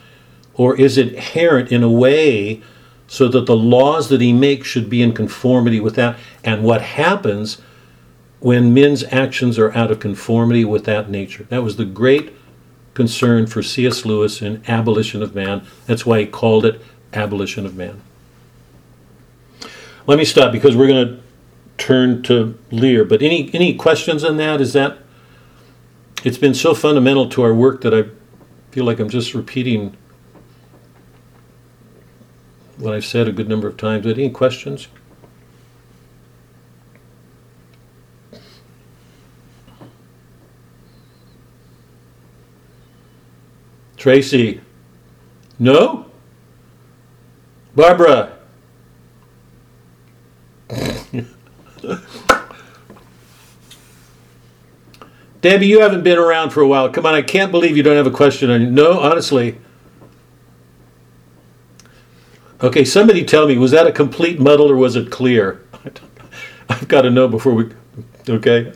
or is it inherent in a way so that the laws that he makes should be in conformity with that? And what happens when men's actions are out of conformity with that nature? That was the great concern for C.S. Lewis in Abolition of Man. That's why he called it Abolition of Man. Let me stop because we're going to turn to Lear. But any any questions on that? Is that it's been so fundamental to our work that I feel like I'm just repeating what I've said a good number of times. Any questions? Tracy? No? Barbara? Debbie, you haven't been around for a while. Come on, I can't believe you don't have a question. No, honestly. Okay, somebody tell me, was that a complete muddle or was it clear? I've got to know before we. Okay.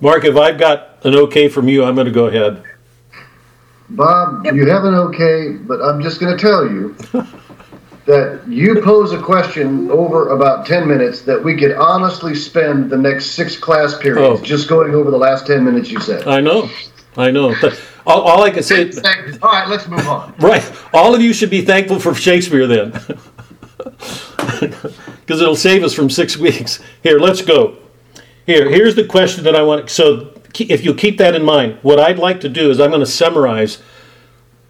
Mark, if I've got an okay from you, I'm going to go ahead. Bob, you have an okay, but I'm just going to tell you that you pose a question over about 10 minutes that we could honestly spend the next six class periods Oh. just going over the last 10 minutes you said. I know. I know. All, all I can say, All right, let's move on. right, all of you should be thankful for Shakespeare then. Because it'll save us from six weeks. Here, let's go. Here, here's the question that I want. So, if you'll keep that in mind, what I'd like to do is I'm going to summarize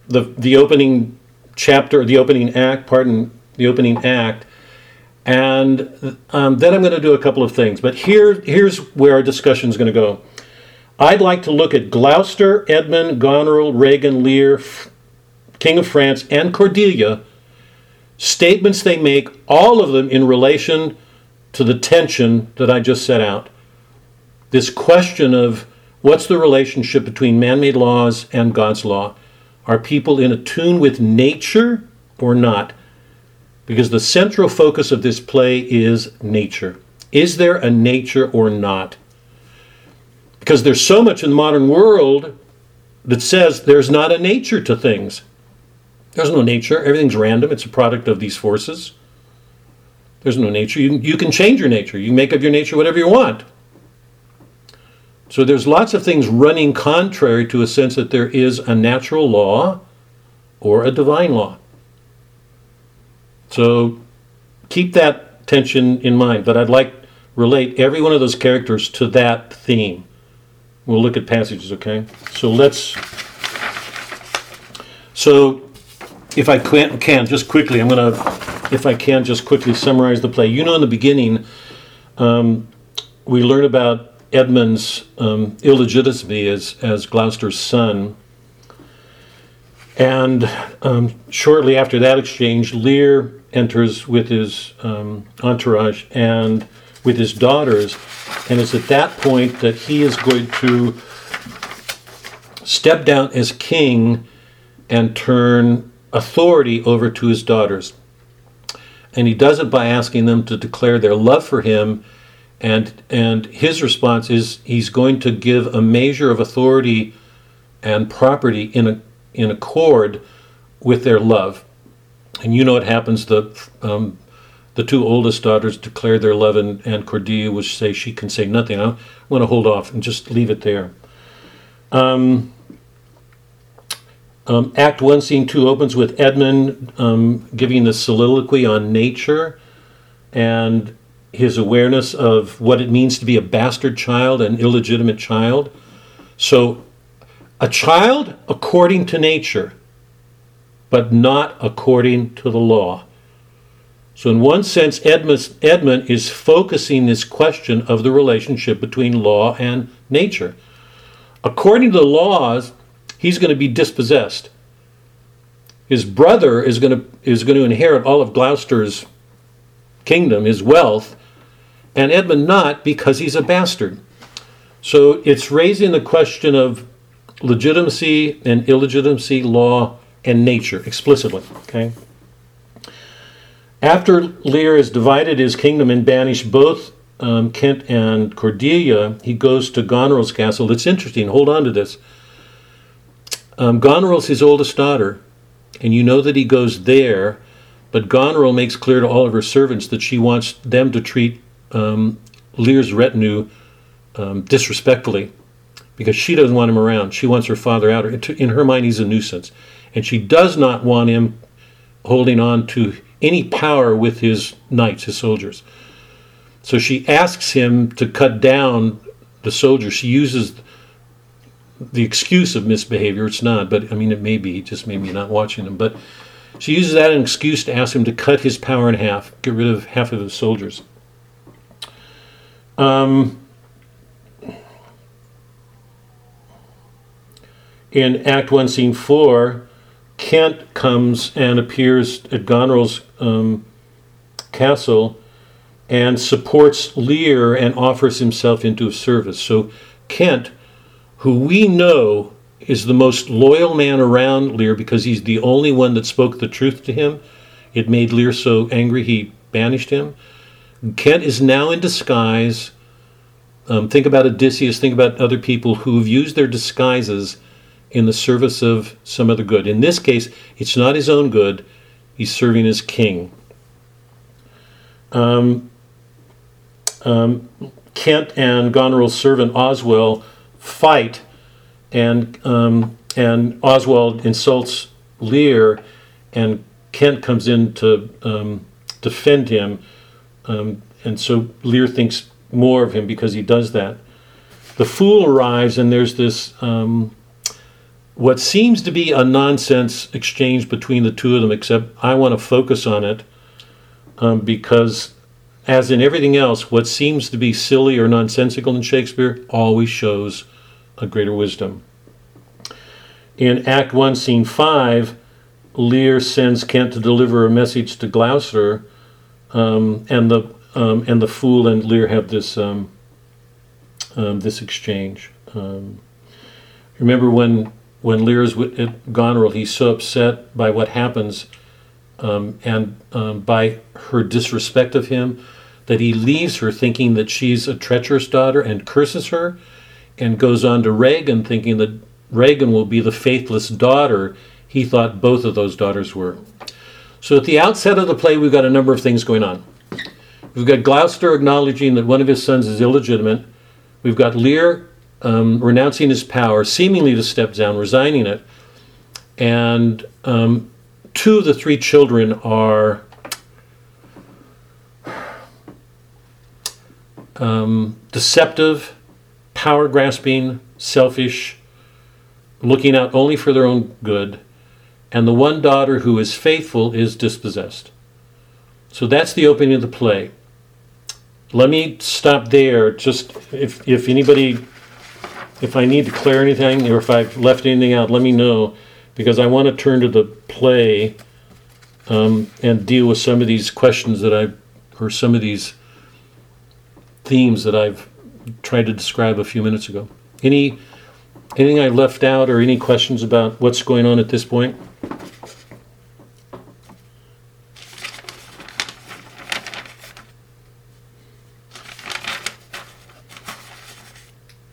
the the opening chapter, the opening act. Pardon, the opening act, and um, then I'm going to do a couple of things. But here, here's where our discussion is going to go. I'd like to look at Gloucester, Edmund, Goneril, Regan, Lear, King of France, and Cordelia. Statements they make, all of them in relation to the tension that I just set out. This question of what's the relationship between man made laws and God's law? Are people in attune with nature or not? Because the central focus of this play is nature. Is there a nature or not? Because there's so much in the modern world that says there's not a nature to things. There's no nature. Everything's random. It's a product of these forces. There's no nature. You, you can change your nature. You make of your nature whatever you want. So there's lots of things running contrary to a sense that there is a natural law or a divine law. So keep that tension in mind. But I'd like relate every one of those characters to that theme. We'll look at passages, okay? So let's. So, if I can, can just quickly, I'm gonna, if I can, just quickly summarize the play. You know, in the beginning, um, we learn about Edmund's um, illegitimacy as as Gloucester's son, and um, shortly after that exchange, Lear enters with his um, entourage and with his daughters, and it's at that point that he is going to step down as king and turn authority over to his daughters. And he does it by asking them to declare their love for him. And, and his response is he's going to give a measure of authority and property in, a, in accord with their love. And you know what happens. The, um, the two oldest daughters declare their love, and, and Cordelia would say she can say nothing. I want to hold off and just leave it there. Um, um, Act 1, Scene 2 opens with Edmund um, giving the soliloquy on nature and his awareness of what it means to be a bastard child, an illegitimate child. So, a child according to nature, but not according to the law. So, in one sense, Edmund, is focusing this question of the relationship between law and nature. According to the laws, he's going to be dispossessed. His brother is going to is going to inherit all of Gloucester's kingdom, his wealth, and Edmund not because he's a bastard. So it's raising the question of legitimacy and illegitimacy, law and nature explicitly. Okay. After Lear has divided his kingdom and banished both um, Kent and Cordelia, he goes to Goneril's castle. It's interesting. Hold on to this. Um, Goneril's his oldest daughter, and you know that he goes there, but Goneril makes clear to all of her servants that she wants them to treat um, Lear's retinue um, disrespectfully because she doesn't want him around. She wants her father out. In her mind, he's a nuisance. And she does not want him holding on to any power with his knights, his soldiers. So she asks him to cut down the soldiers. She uses the excuse of misbehavior. It's not, but I mean, it may be just maybe not watching him. But she uses that as an excuse to ask him to cut his power in half, get rid of half of his soldiers. Um, in Act 1, Scene 4, Kent comes and appears at Goneril's um, castle and supports Lear and offers himself into service. So Kent who we know is the most loyal man around Lear because he's the only one that spoke the truth to him. It made Lear so angry he banished him. Kent is now in disguise. Um, think about Odysseus, think about other people who have used their disguises in the service of some other good. In this case, it's not his own good, he's serving as king. Um, um, Kent and Goneril's servant Oswald fight, and um, and Oswald insults Lear, and Kent comes in to um, defend him, um, and so Lear thinks more of him because he does that. The fool arrives, and there's this um, what seems to be a nonsense exchange between the two of them. Except I want to focus on it um, because as in everything else, what seems to be silly or nonsensical in Shakespeare always shows a greater wisdom. In Act 1, Scene 5, Lear sends Kent to deliver a message to Gloucester, um, and the um, and the fool and Lear have this um, um this exchange. Um, remember when when Lear is at Goneril, he's so upset by what happens um, and by her disrespect of him that he leaves her thinking that she's a treacherous daughter and curses her and goes on to Regan, thinking that Regan will be the faithless daughter he thought both of those daughters were. So at the outset of the play, we've got a number of things going on. We've got Gloucester acknowledging that one of his sons is illegitimate. We've got Lear um, renouncing his power, seemingly to step down, resigning it. And um, two of the three children are um, deceptive, power grasping, selfish, looking out only for their own good. And the one daughter who is faithful is dispossessed. So that's the opening of the play. Let me stop there. Just if, if anybody, if I need to clear anything or if I've left anything out, let me know because I want to turn to the play um, and deal with some of these questions that I've, or some of these themes that I've tried to describe a few minutes ago. Any anything I left out or any questions about what's going on at this point?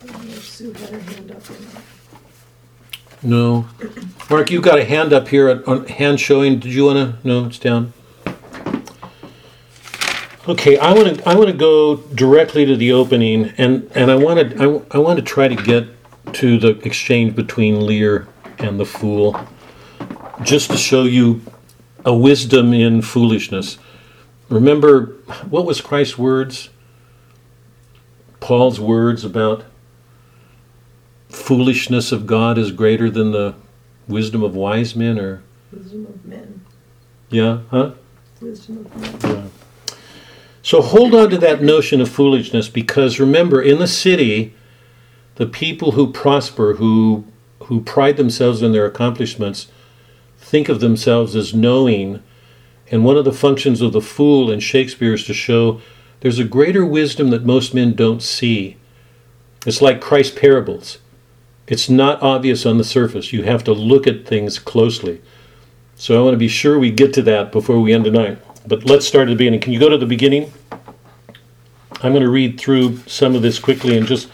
I don't know if Sue had her hand up or not. No. Mark, you've got a hand up here, a a hand showing. Did you want to? No, it's down. Okay, I want to I want to go directly to the opening, and and I want to I, I want to try to get to the exchange between Lear and the fool, just to show you a wisdom in foolishness. Remember what was Christ's words? Paul's words about foolishness of God is greater than the wisdom of wise men, or Wisdom of men. Yeah, huh? Wisdom of men. So hold on to that notion of foolishness because remember, in the city, the people who prosper, who who pride themselves in their accomplishments, think of themselves as knowing. And one of the functions of the fool in Shakespeare is to show there's a greater wisdom that most men don't see. It's like Christ's parables. It's not obvious on the surface. You have to look at things closely. So I want to be sure we get to that before we end tonight. But let's start at the beginning. Can you go to the beginning? I'm going to read through some of this quickly and just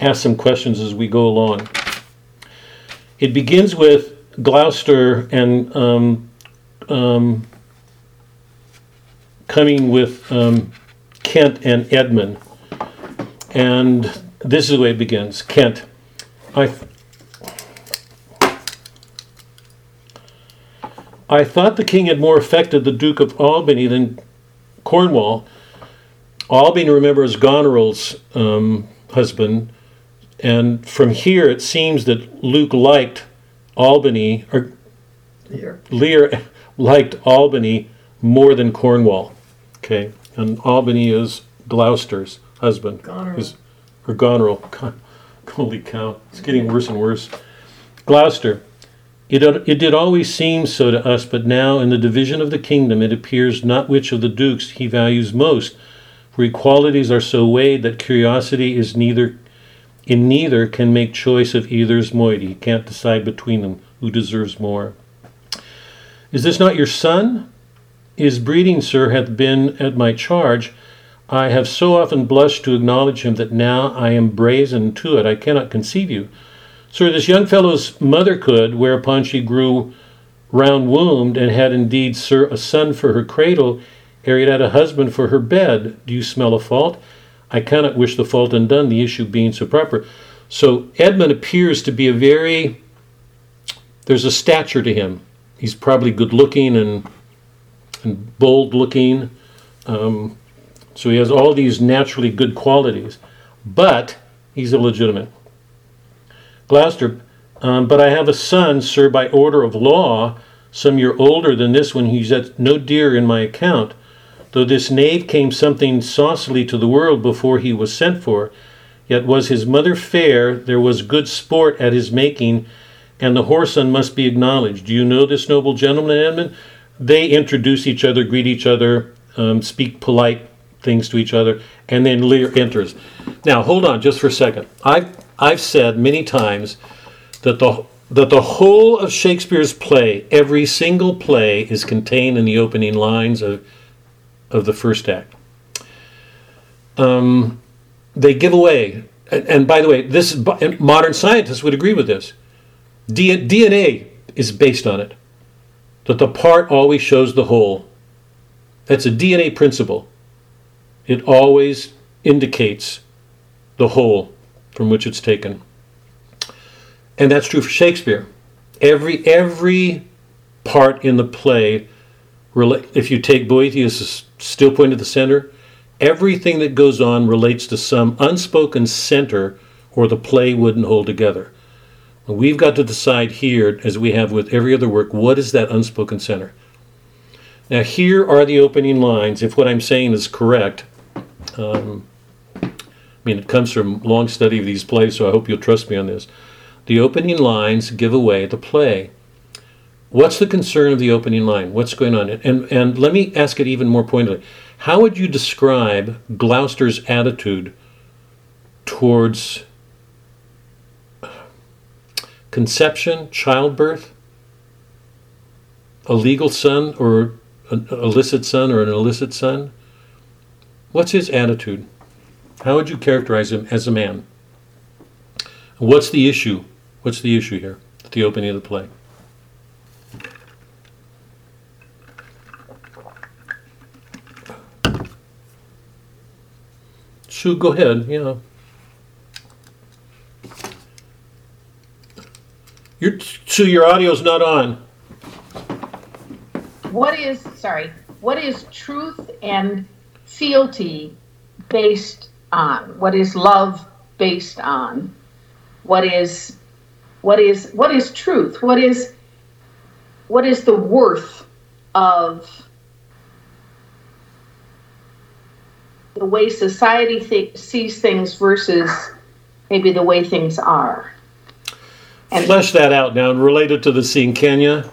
ask some questions as we go along. It begins with Gloucester and um, um, coming with um, Kent and Edmund. And this is the way it begins Kent, I. I thought the king had more affected the Duke of Albany than Cornwall. Albany, remember, is Goneril's um, husband, and from here it seems that Luke liked Albany, or Here. Lear liked Albany more than Cornwall. Okay, and Albany is Gloucester's husband. Goneril. Is- or Goneril. God, holy cow, it's getting worse and worse. Gloucester. It, uh, it did always seem so to us, but now in the division of the kingdom it appears not which of the dukes he values most, for equalities are so weighed that curiosity is neither in neither can make choice of either's moiety. He can't decide between them who deserves more. Is this not your son? His breeding, sir, hath been at my charge. I have so often blushed to acknowledge him that now I am brazen to it. I cannot conceive you. Sir, this young fellow's mother could, whereupon she grew round wombed, and had indeed, sir, a son for her cradle, ere it had a husband for her bed. Do you smell a fault? I cannot wish the fault undone, the issue being so proper. So Edmund appears to be a very there's a stature to him. He's probably good looking and and bold looking. Um, so he has all these naturally good qualities, but he's illegitimate. Gloucester, um, but I have a son, sir, by order of law, some year older than this one, he's at no dear in my account. Though this knave came something saucily to the world before he was sent for, yet was his mother fair, there was good sport at his making, and the whoreson must be acknowledged. Do you know this noble gentleman, Edmund? They introduce each other, greet each other, um, speak polite things to each other, and then Lear enters. Now, hold on just for a second. I've, I've said many times that the, that the whole of Shakespeare's play, every single play, is contained in the opening lines of, of the first act. Um, they give away, and, and by the way, this modern scientists would agree with this. D- DNA is based on it. That the part always shows the whole. That's a DNA principle. It always indicates the whole. from which it's taken. And that's true for Shakespeare. Every every part in the play, if you take Boethius' still point at the center, everything that goes on relates to some unspoken center, or the play wouldn't hold together. We've got to decide here, as we have with every other work, what is that unspoken center? Now, here are the opening lines, if what I'm saying is correct. Um, I mean, it comes from long study of these plays, so I hope you'll trust me on this. The opening lines give away the play. What's the concern of the opening line? What's going on? And, and let me ask it even more pointedly. How would you describe Gloucester's attitude towards conception, childbirth, a legal son or an illicit son or an illicit son? What's his attitude? How would you characterize him as a man? What's the issue? What's the issue here at the opening of the play? Sue, go ahead. Yeah. Your Sue, your audio's not on. What is, sorry, what is truth and fealty based on? What is love based on? What is, what is, what is truth? What is, what is the worth of the way society th- sees things versus maybe the way things are? And- Flesh that out now and relate it to the scene, can you?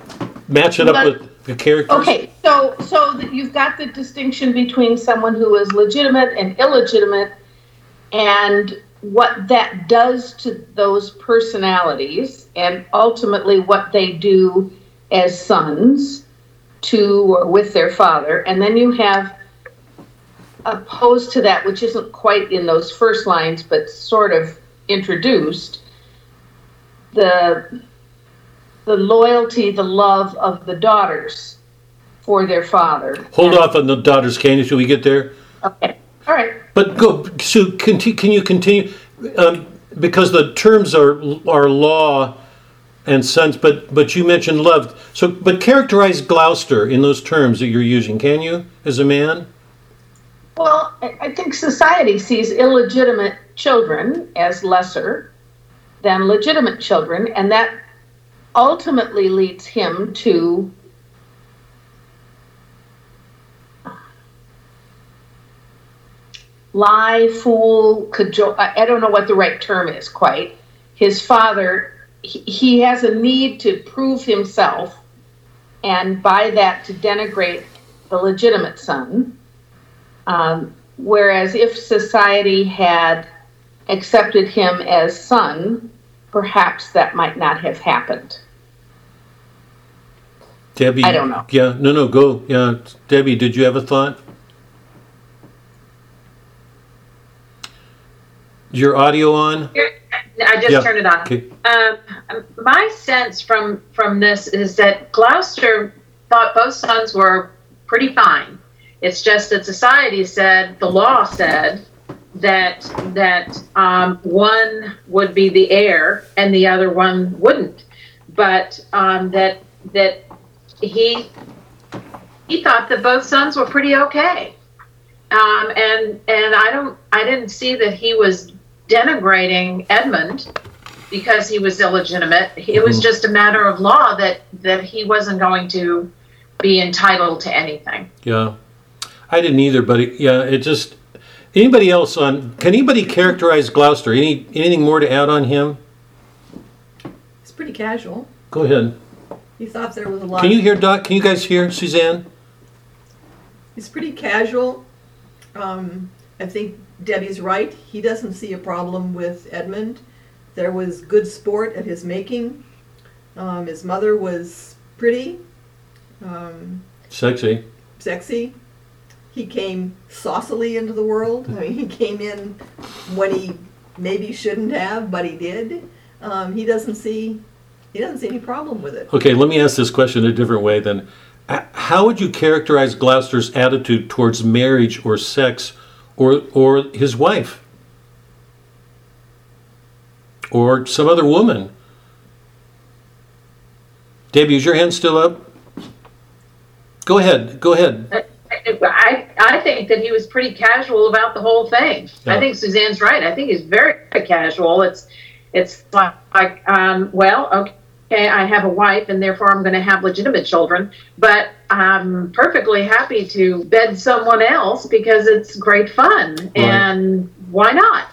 Match it up But- with the characters. Okay, so so that you've got the distinction between someone who is legitimate and illegitimate, and what that does to those personalities, and ultimately what they do as sons to or with their father, and then you have opposed to that, which isn't quite in those first lines, but sort of introduced, the the loyalty, the love of the daughters for their father. Hold off on the daughters, can you, till we get there? Okay. All right. But go, Sue, conti- can you continue? Um, because the terms are, are law and sons, but, but you mentioned love. So, but characterize Gloucester in those terms that you're using, can you, as a man? Well, I think society sees illegitimate children as lesser than legitimate children, and that ultimately leads him to lie, fool, cajole. I don't know what the right term is quite. His father, he, he has a need to prove himself, and by that to denigrate the legitimate son. Um, whereas if society had accepted him as son, perhaps that might not have happened. Debbie? I don't know. Yeah, no, no, go. Yeah, Debbie, did you have a thought? Your audio on? I just Yeah, turned it on. Okay. Um, my sense from from this is that Gloucester thought both sons were pretty fine. It's just that society said, the law said that that um, one would be the heir and the other one wouldn't, but um, that that he he thought that both sons were pretty okay. Um, and and I don't I didn't see that he was denigrating Edmund because he was illegitimate. It was Mhm. just a matter of law that that he wasn't going to be entitled to anything. Yeah, I didn't either, but it, yeah, it just. Anybody else on? Can anybody characterize Gloucester? Any anything more to add on him? He's pretty casual. Go ahead. He thought there was a lot. Can you hear Doc? Can you guys hear Suzanne? He's pretty casual. Um, I think Debbie's right. He doesn't see a problem with Edmund. There was good sport at his making. Um, his mother was pretty, um, Sexy. sexy. He came saucily into the world. I mean, he came in when he maybe shouldn't have, but he did. Um, he doesn't see he doesn't see any problem with it. Okay, let me ask this question a different way then. How would you characterize Gloucester's attitude towards marriage or sex or or his wife? or some other woman. Debbie, is your hand still up? Go ahead. Go ahead. I, I think that he was pretty casual about the whole thing. Yeah. I think Suzanne's right. I think he's very casual. It's it's like, um, well, okay, I have a wife and therefore I'm going to have legitimate children, but I'm perfectly happy to bed someone else because it's great fun. And why not?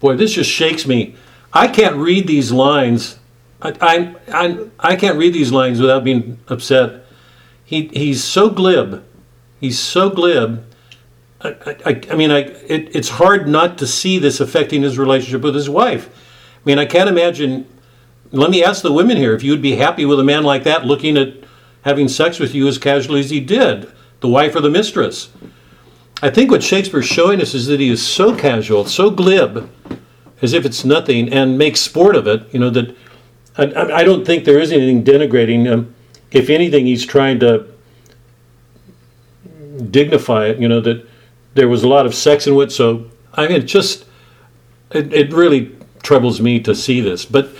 Boy, this just shakes me. I can't read these lines. I, I, I, I can't read these lines without being upset. He, he's so glib. He's so glib. I, I, I mean, I, it, it's hard not to see this affecting his relationship with his wife. I mean, I can't imagine. Let me ask the women here if you would be happy with a man like that looking at having sex with you as casually as he did, the wife or the mistress. I think what Shakespeare's showing us is that he is so casual, so glib, as if it's nothing, and makes sport of it. You know that I, I don't think there is anything denigrating. If anything, he's trying to dignify it. You know that there was a lot of sex in it. So I mean, it just it, it really troubles me to see this. But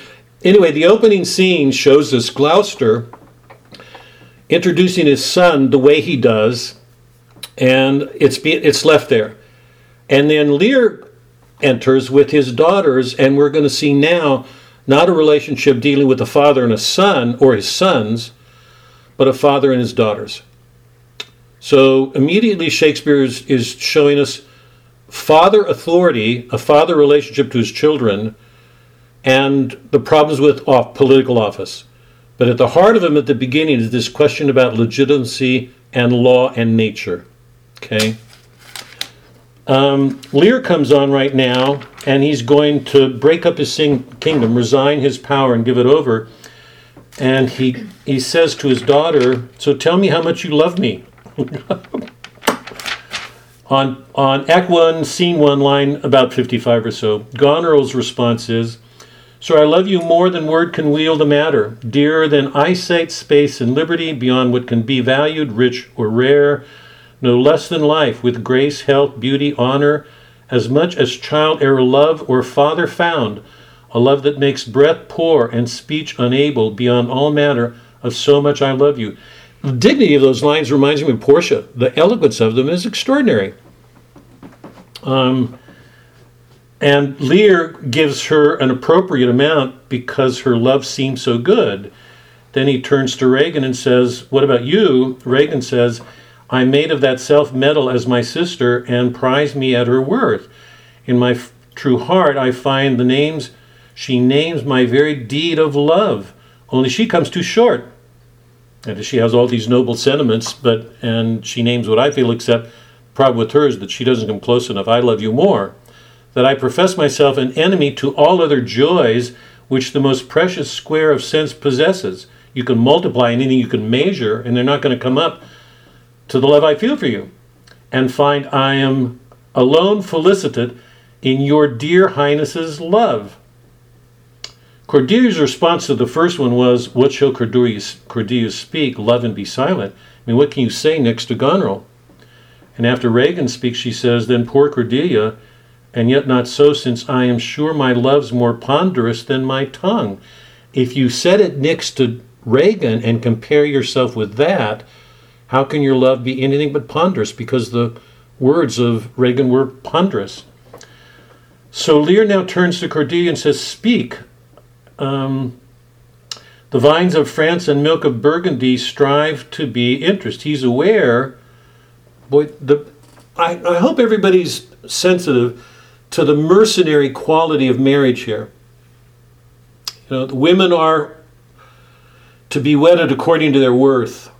anyway, the opening scene shows us Gloucester introducing his son the way he does, and it's be, it's left there. And then Lear enters with his daughters, and we're going to see now not a relationship dealing with a father and a son or his sons, but a father and his daughters. So immediately Shakespeare is, is showing us father authority, a father relationship to his children, and the problems with off, political office. But at the heart of him at the beginning is this question about legitimacy and law and nature. Okay? Um, Lear comes on right now, and he's going to break up his sing- kingdom, resign his power, and give it over. And he, he says to his daughter, So tell me how much you love me. on, on Act 1, Scene 1, line about 55 or so, Goneril's response is, So I love you more than word can wield a matter, dearer than eyesight, space, and liberty, beyond what can be valued, rich or rare, no less than life, with grace, health, beauty, honor, as much as child e'er love or father found, a love that makes breath poor and speech unable, beyond all manner of so much I love you. The dignity of those lines reminds me of Portia. The eloquence of them is extraordinary. Um, and Lear gives her an appropriate amount because her love seems so good. Then he turns to Regan and says, What about you? Regan says, I'm made of that self metal as my sister and prize me at her worth. In my f- true heart, I find the names she names my very deed of love. Only she comes too short. And she has all these noble sentiments, but and she names what I feel, except problem with her is that she doesn't come close enough. I love you more. That I profess myself an enemy to all other joys which the most precious square of sense possesses. You can multiply anything you can measure, and they're not going to come up to the love I feel for you. And find I am alone felicitate in your dear highness's love. Cordelia's response to the first one was, What shall Cordelia, speak? Love and be silent. I mean, what can you say next to Goneril? And after Regan speaks, she says, Then poor Cordelia, and yet not so, since I am sure my love's more ponderous than my tongue. If you set it next to Regan and compare yourself with that, how can your love be anything but ponderous? Because the words of Regan were ponderous. So Lear now turns to Cordelia and says, Speak. Um, the vines of France and milk of Burgundy strive to be interest. He's aware, boy, the, I, I hope everybody's sensitive to the mercenary quality of marriage here. You know, the women are to be wedded according to their worth.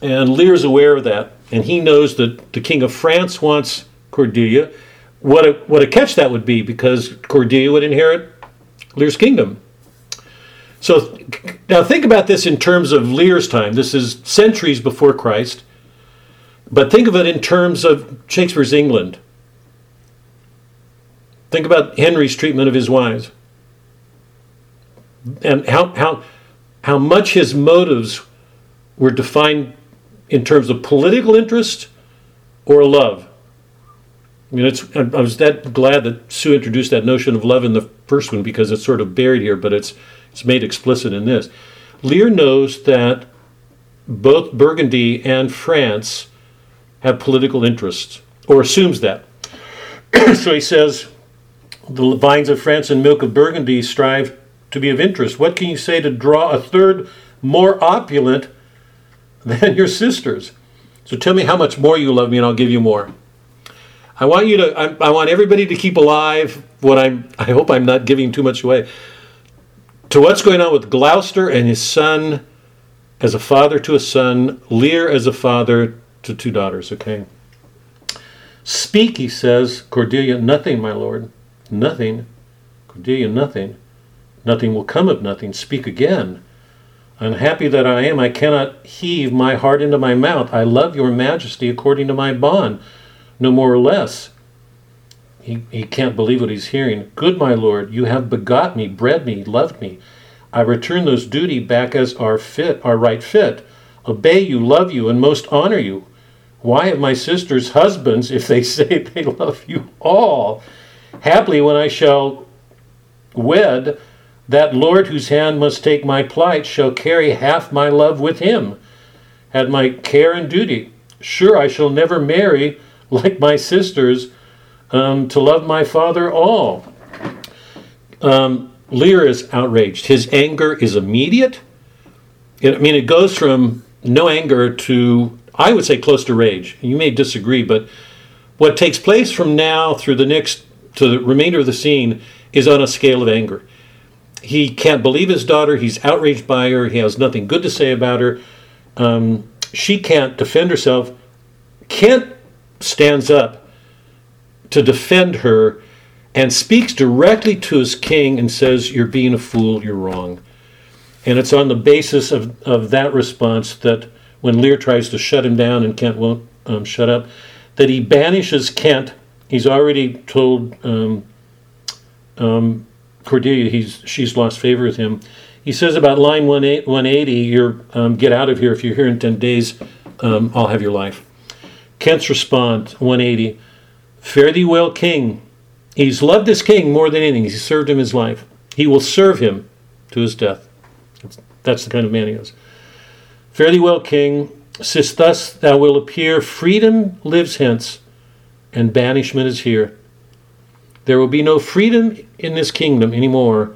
And Lear's aware of that. And he knows that the King of France wants Cordelia. What a, what a catch that would be, because Cordelia would inherit Lear's kingdom. So now think about this in terms of Lear's time. This is centuries before Christ. But think of it in terms of Shakespeare's England. Think about Henry's treatment of his wives. And how, how, how much his motives were defined in terms of political interest or love. I mean, it's. I was that glad that Sue introduced that notion of love in the first one because it's sort of buried here, but it's it's made explicit in this. Lear knows that both Burgundy and France have political interests, or assumes that. so he says, the vines of France and milk of Burgundy strive to be of interest. What can you say to draw a third more opulent than your sisters? So tell me how much more you love me, and I'll give you more. I want you to. I, I want everybody to keep alive what I'm. I hope I'm not giving too much away. To what's going on with Gloucester and his son, as a father to a son, Lear as a father to two daughters. Okay. Speak, he says, Cordelia. Nothing, my lord. Nothing. Cordelia, nothing. Nothing will come of nothing. Speak again. Unhappy that I am, I cannot heave my heart into my mouth. I love your majesty according to my bond, no more or less. He, he can't believe what he's hearing. Good, my lord, you have begot me, bred me, loved me. I return those duty back as our fit, our right fit. Obey you, love you, and most honor you. Why have my sisters husbands if they say they love you all? Haply when I shall wed, that Lord whose hand must take my plight shall carry half my love with him, had my care and duty. Sure, I shall never marry like my sisters um, to love my father all. Um, Lear is outraged. His anger is immediate. It, I mean, it goes from no anger to, I would say, close to rage. You may disagree, but what takes place from now through the next, to the remainder of the scene, is on a scale of anger he can't believe his daughter. He's outraged by her. He has nothing good to say about her. Um, she can't defend herself. Kent stands up to defend her and speaks directly to his king and says, You're being a fool, you're wrong. And it's on the basis of, of that response that when Lear tries to shut him down and Kent won't um, shut up, that he banishes Kent. He's already told um, um, Cordelia, he's she's lost favor with him. He says about line 180, you're um, get out of here. If you're here in 10 days, um, I'll have your life. Kent's response, 180, fare thee well, king. He's loved this king more than anything. He served him his life. He will serve him to his death. That's the kind of man he is. Fare thee well, king. Since thus thou will appear, freedom lives hence, and banishment is here. There will be no freedom in this kingdom anymore.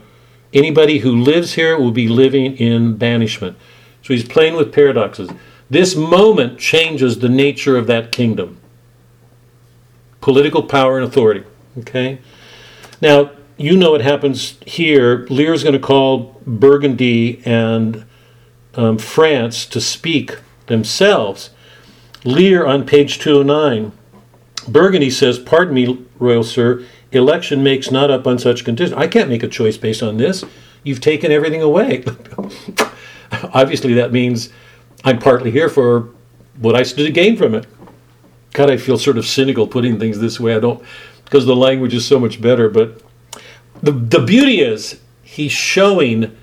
Anybody who lives here will be living in banishment. So he's playing with paradoxes. This moment changes the nature of that kingdom political power and authority. Okay? Now, you know what happens here. Lear's going to call Burgundy and um, France to speak themselves. Lear on page 209. Burgundy says, Pardon me, royal sir, election makes not up on such conditions. I can't make a choice based on this. You've taken everything away. Obviously, that means I'm partly here for what I stood to gain from it. God, I feel sort of cynical putting things this way. I don't, because the language is so much better. But the, the beauty is, he's showing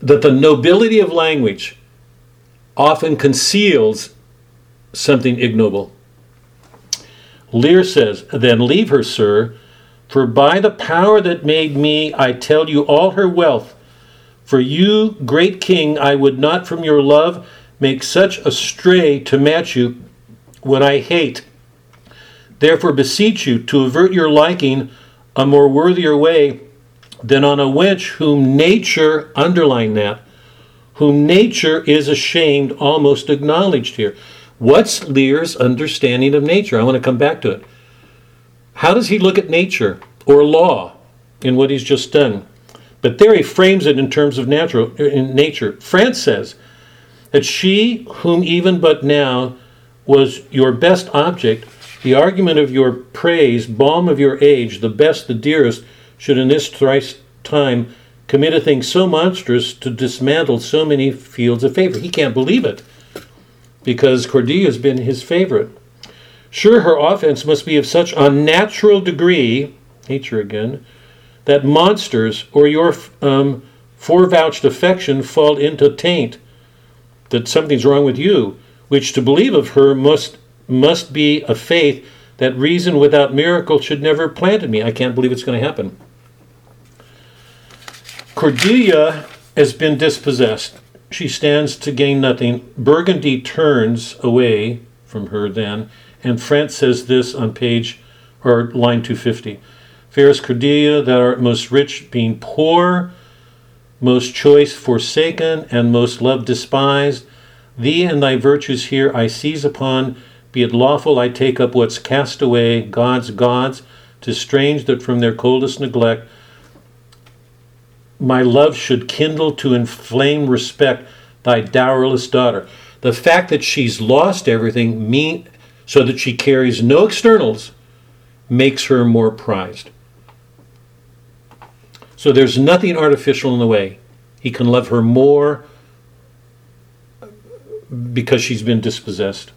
that the nobility of language often conceals something ignoble. Lear says, Then leave her, sir, for by the power that made me, I tell you all her wealth. For you, great king, I would not from your love make such a stray to match you what I hate. Therefore beseech you to avert your liking a more worthier way than on a wench whom nature, underline that, whom nature is ashamed, almost acknowledged here. What's Lear's understanding of nature? I want to come back to it. How does he look at nature or law in what he's just done? But there he frames it in terms of natural in nature. France says that she whom even but now was your best object, the argument of your praise, balm of your age, the best, the dearest, should in this thrice time commit a thing so monstrous to dismantle so many fields of favor. He can't believe it because Cordelia has been his favorite. Sure, her offense must be of such unnatural degree, nature again, that monsters or your um, forevouched affection fall into taint, that something's wrong with you, which to believe of her must must be a faith That reason without miracle should never have planted me. I can't believe it's going to happen. Cordelia has been dispossessed. She stands to gain nothing. Burgundy turns away from her then, and France says this on page or line 250. Fairest Cordelia, thou art most rich, being poor, most choice forsaken, and most loved despised. Thee and thy virtues here I seize upon. Be it lawful I take up what's cast away, God's gods. Tis strange that from their coldest neglect my love should kindle to inflame respect thy dowerless daughter. The fact that she's lost everything mean so that she carries no externals makes her more prized. So there's nothing artificial in the way. He can love her more because she's been dispossessed.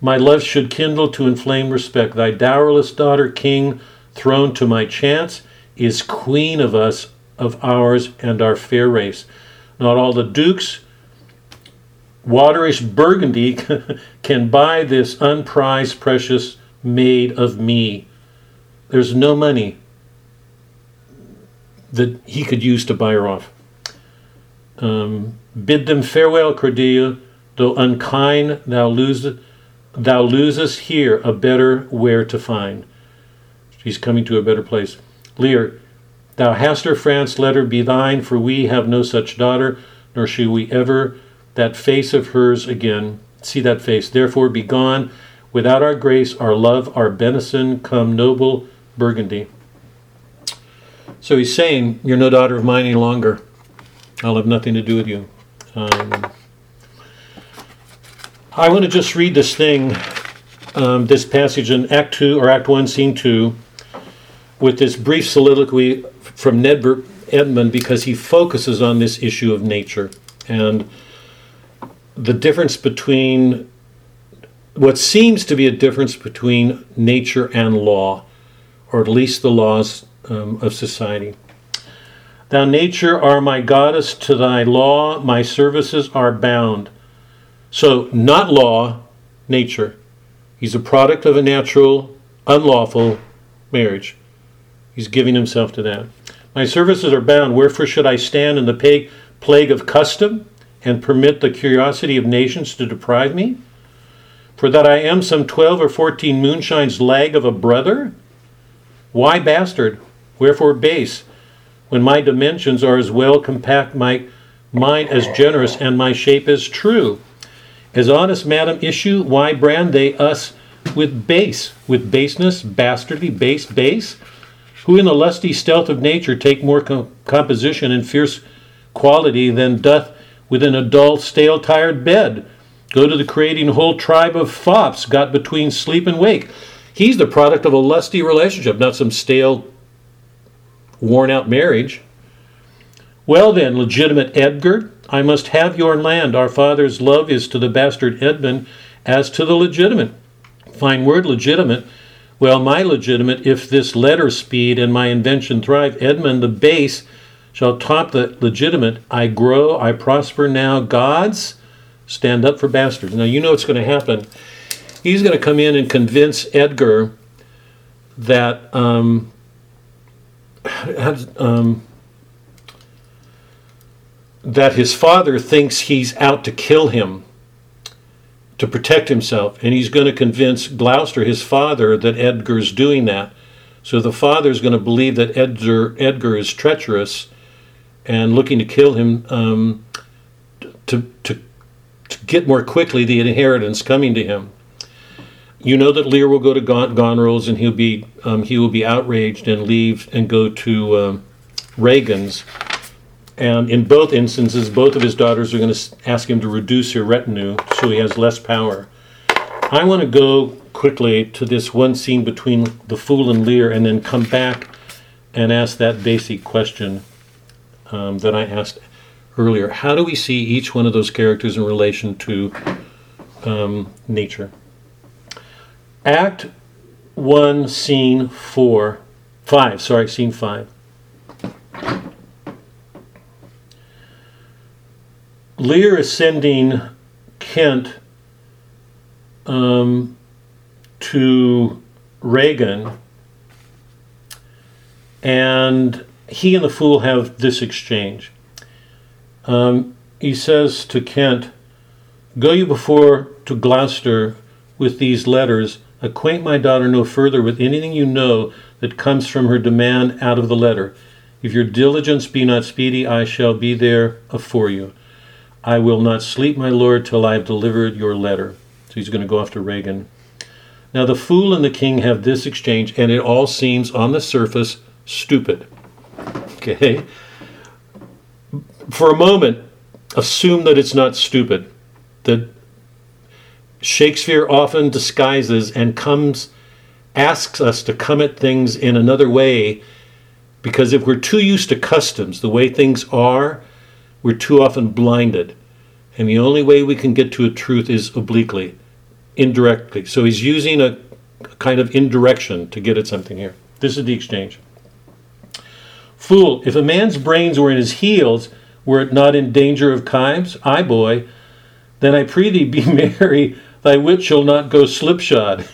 My love should kindle to inflame respect. Thy dowerless daughter, king, thrown to my chance, is queen of us, of ours, and our fair race. Not all the dukes, waterish Burgundy, can buy this unprized, precious maid of me. There's no money that he could use to buy her off. Um, bid them farewell, Cordelia, though unkind, thou losest, thou losest here a better where to find. She's coming to a better place. Lear, thou hast her, France, let her be thine, for we have no such daughter, nor shall we ever that face of hers again see that face. Therefore, be gone. Without our grace, our love, our benison, come noble Burgundy. So he's saying, You're no daughter of mine any longer. I'll have nothing to do with you. Um, I want to just read this thing, um, this passage in Act 2 or Act 1, Scene 2, with this brief soliloquy from Nedbert Edmund because he focuses on this issue of nature and the difference between what seems to be a difference between nature and law, or at least the laws um, of society. Thou nature are my goddess, to thy law my services are bound. So, not law, nature. He's a product of a natural, unlawful marriage. He's giving himself to that. My services are bound, wherefore should I stand in the plague of custom and permit the curiosity of nations to deprive me? For that I am some twelve or fourteen moonshines lag of a brother? Why bastard? Wherefore base? When my dimensions are as well compact, my mind as generous, and my shape as true. As honest madam issue, why brand they us with base, with baseness, bastardly, base, base? Who in the lusty stealth of nature take more com- composition and fierce quality than doth within a dull, stale, tired bed? Go to the creating whole tribe of fops got between sleep and wake. He's the product of a lusty relationship, not some stale, worn out marriage. Well then, legitimate Edgar, I must have your land. Our father's love is to the bastard Edmund as to the legitimate. Fine word, legitimate. Well, my legitimate, if this letter speed and my invention thrive, Edmund the base shall top the legitimate. I grow, I prosper now. Gods, stand up for bastards. Now, you know what's going to happen. He's going to come in and convince Edgar that um, um, that his father thinks he's out to kill him to protect himself, and he's going to convince Gloucester, his father, that Edgar's doing that. So the father is going to believe that Edgar, Edgar is treacherous and looking to kill him um, to, to, to get more quickly the inheritance coming to him. You know that Lear will go to Gon- Goneril's and he'll be um, he will be outraged and leave and go to um, Regan's. And in both instances, both of his daughters are going to ask him to reduce her retinue so he has less power. I want to go quickly to this one scene between the fool and Lear and then come back and ask that basic question um, that I asked earlier. How do we see each one of those characters in relation to um, nature? Act 1, Scene 4, 5, sorry, Scene 5. Lear is sending Kent um, to Regan, and he and the fool have this exchange. Um, he says to Kent, Go you before to Gloucester with these letters, acquaint my daughter no further with anything you know that comes from her demand out of the letter. If your diligence be not speedy, I shall be there afore you. I will not sleep, my lord, till I have delivered your letter. So he's going to go after Regan. Now the fool and the king have this exchange, and it all seems on the surface stupid. Okay? For a moment, assume that it's not stupid. That Shakespeare often disguises and comes, asks us to come at things in another way because if we're too used to customs, the way things are, we're too often blinded. And the only way we can get to a truth is obliquely, indirectly. So he's using a kind of indirection to get at something here. This is the exchange. Fool, if a man's brains were in his heels, were it not in danger of kibes? Ay, boy, then I pray thee be merry, thy wit shall not go slipshod.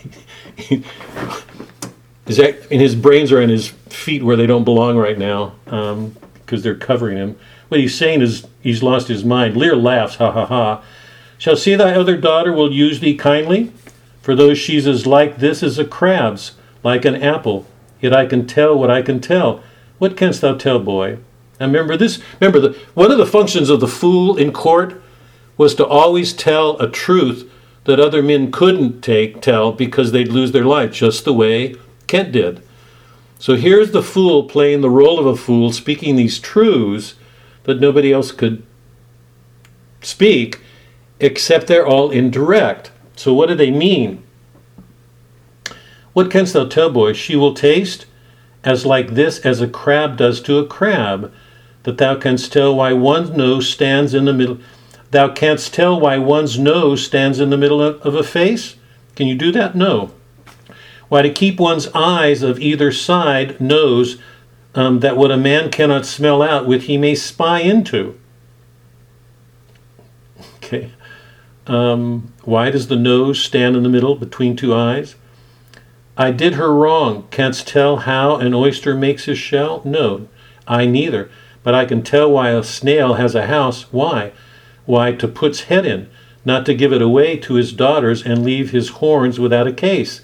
Is that, and his brains are in his feet where they don't belong right now, because um, they're covering him. What he's saying is he's lost his mind. Lear laughs, ha ha ha. Shall see thy other daughter will use thee kindly? For though she's as like this as a crab's, like an apple, yet I can tell what I can tell. What canst thou tell, boy? Now remember this. Remember the one of the functions of the fool in court was to always tell a truth that other men couldn't take tell because they'd lose their life, just the way Kent did. So here's the fool playing the role of a fool, speaking these truths that nobody else could speak, except they're all indirect. So what do they mean? What canst thou tell, boy? She will taste as like this as a crab does to a crab, that thou canst tell why one's nose stands in the middle. Thou canst tell why one's nose stands in the middle of, of a face? Can you do that? No. Why, to keep one's eyes of either side knows um, that what a man cannot smell out, with he may spy into. Okay. Um, why does the nose stand in the middle between two eyes? I did her wrong. Canst tell how an oyster makes his shell? No, I neither. But I can tell why a snail has a house. Why? Why, to put's head in, not to give it away to his daughters and leave his horns without a case.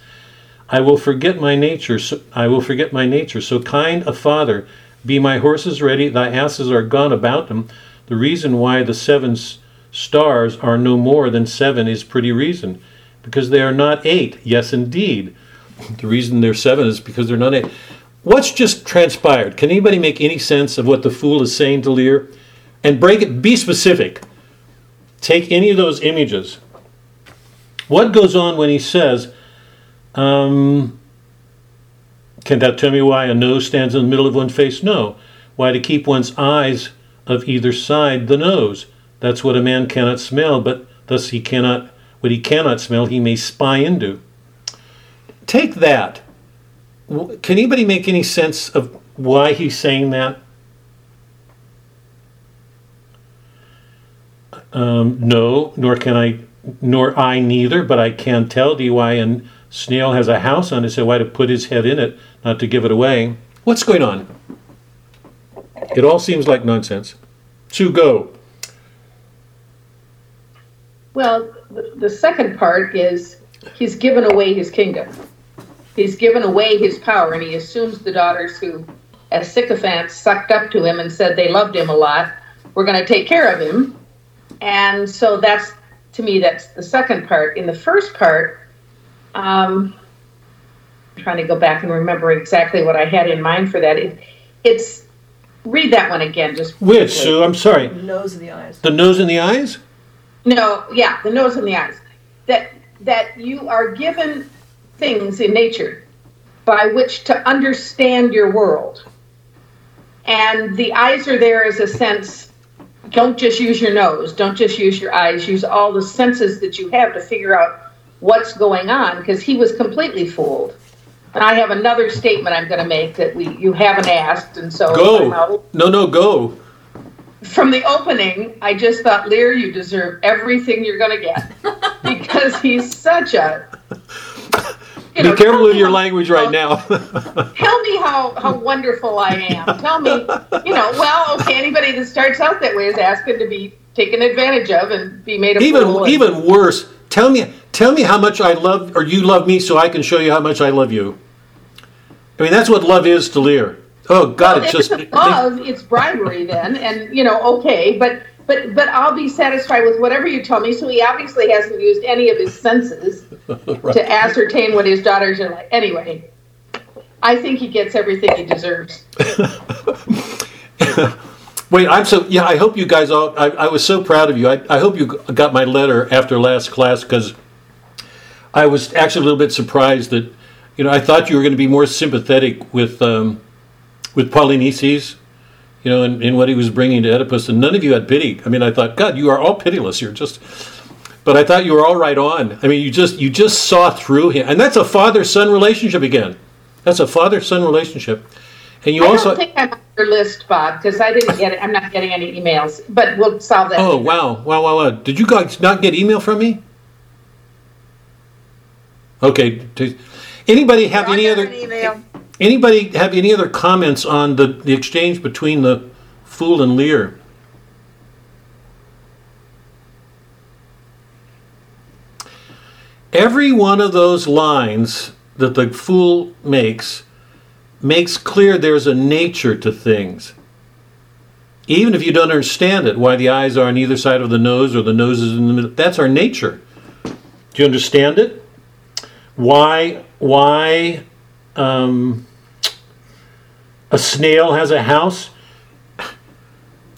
I will forget my nature. So, I will forget my nature. So kind a father, be my horses ready. Thy asses are gone about them. The reason why the seven stars are no more than seven is pretty reason, because they are not eight. Yes, indeed. The reason they're seven is because they're not eight. What's just transpired? Can anybody make any sense of what the fool is saying to Lear? And break it. Be specific. Take any of those images. What goes on when he says? Um, can that tell me why a nose stands in the middle of one's face? No. Why to keep one's eyes of either side the nose. That's what a man cannot smell, but thus he cannot what he cannot smell he may spy into. Take that. Can anybody make any sense of why he's saying that? Um, no, nor can I, nor I neither, but I can tell thee why and Snail has a house on his head. Why to put his head in it, not to give it away? What's going on? It all seems like nonsense. To go. Well, the, the second part is he's given away his kingdom. He's given away his power, and he assumes the daughters who, as sycophants, sucked up to him and said they loved him a lot, were going to take care of him. And so that's, to me, that's the second part. In the first part, um, I'm trying to go back and remember exactly what I had in mind for that. It, it's read that one again, just Which, quickly. Sue? I'm sorry. The nose in the eyes. The nose and the eyes? No, yeah, the nose and the eyes. That that you are given things in nature by which to understand your world. And the eyes are there as a sense don't just use your nose, don't just use your eyes, use all the senses that you have to figure out what's going on because he was completely fooled. And I have another statement I'm going to make that we you haven't asked, and so I'm. Go. No, no, go. from the opening, I just thought, Lear, you deserve everything you're going to get because he's such a you Be careful tell with your how- language right now. Tell me how, how wonderful I am. Tell me, you know, well, okay, anybody that starts out that way is asking to be taken advantage of and be made a fool. even of. even worse, tell me tell me how much I love or you love me so I can show you how much I love you. I mean that's what love is to Lear. Oh God, Well, it's just it's love, it's bribery then, and you know, okay, but but but I'll be satisfied with whatever you tell me. So he obviously hasn't used any of his senses to ascertain what his daughters are like. Anyway, I think he gets everything he deserves. Wait, I'm so yeah. I hope you guys all. I, I was so proud of you. I, I hope you got my letter after last class because I was actually a little bit surprised that you know I thought you were going to be more sympathetic with um, with Polynices, you know, and, and what he was bringing to Oedipus, and none of you had pity. I mean, I thought, God, you are all pitiless. You're just. But I thought you were all right on. I mean, you just you just saw through him, and that's a father son relationship again. That's a father son relationship, and you I also. don't think I'm on your list, Bob, because I didn't get it. I'm not getting any emails, but we'll solve that. Oh wow, wow, wow, wow! Did you guys not get email from me? Okay. Anybody have I any other? an. Anybody have any other comments on the the exchange between the fool and Lear? Every one of those lines that the fool makes makes clear there's a nature to things. Even if you don't understand it, why the eyes are on either side of the nose or the nose is in the middle, that's our nature. Do you understand it? Why why um, a snail has a house?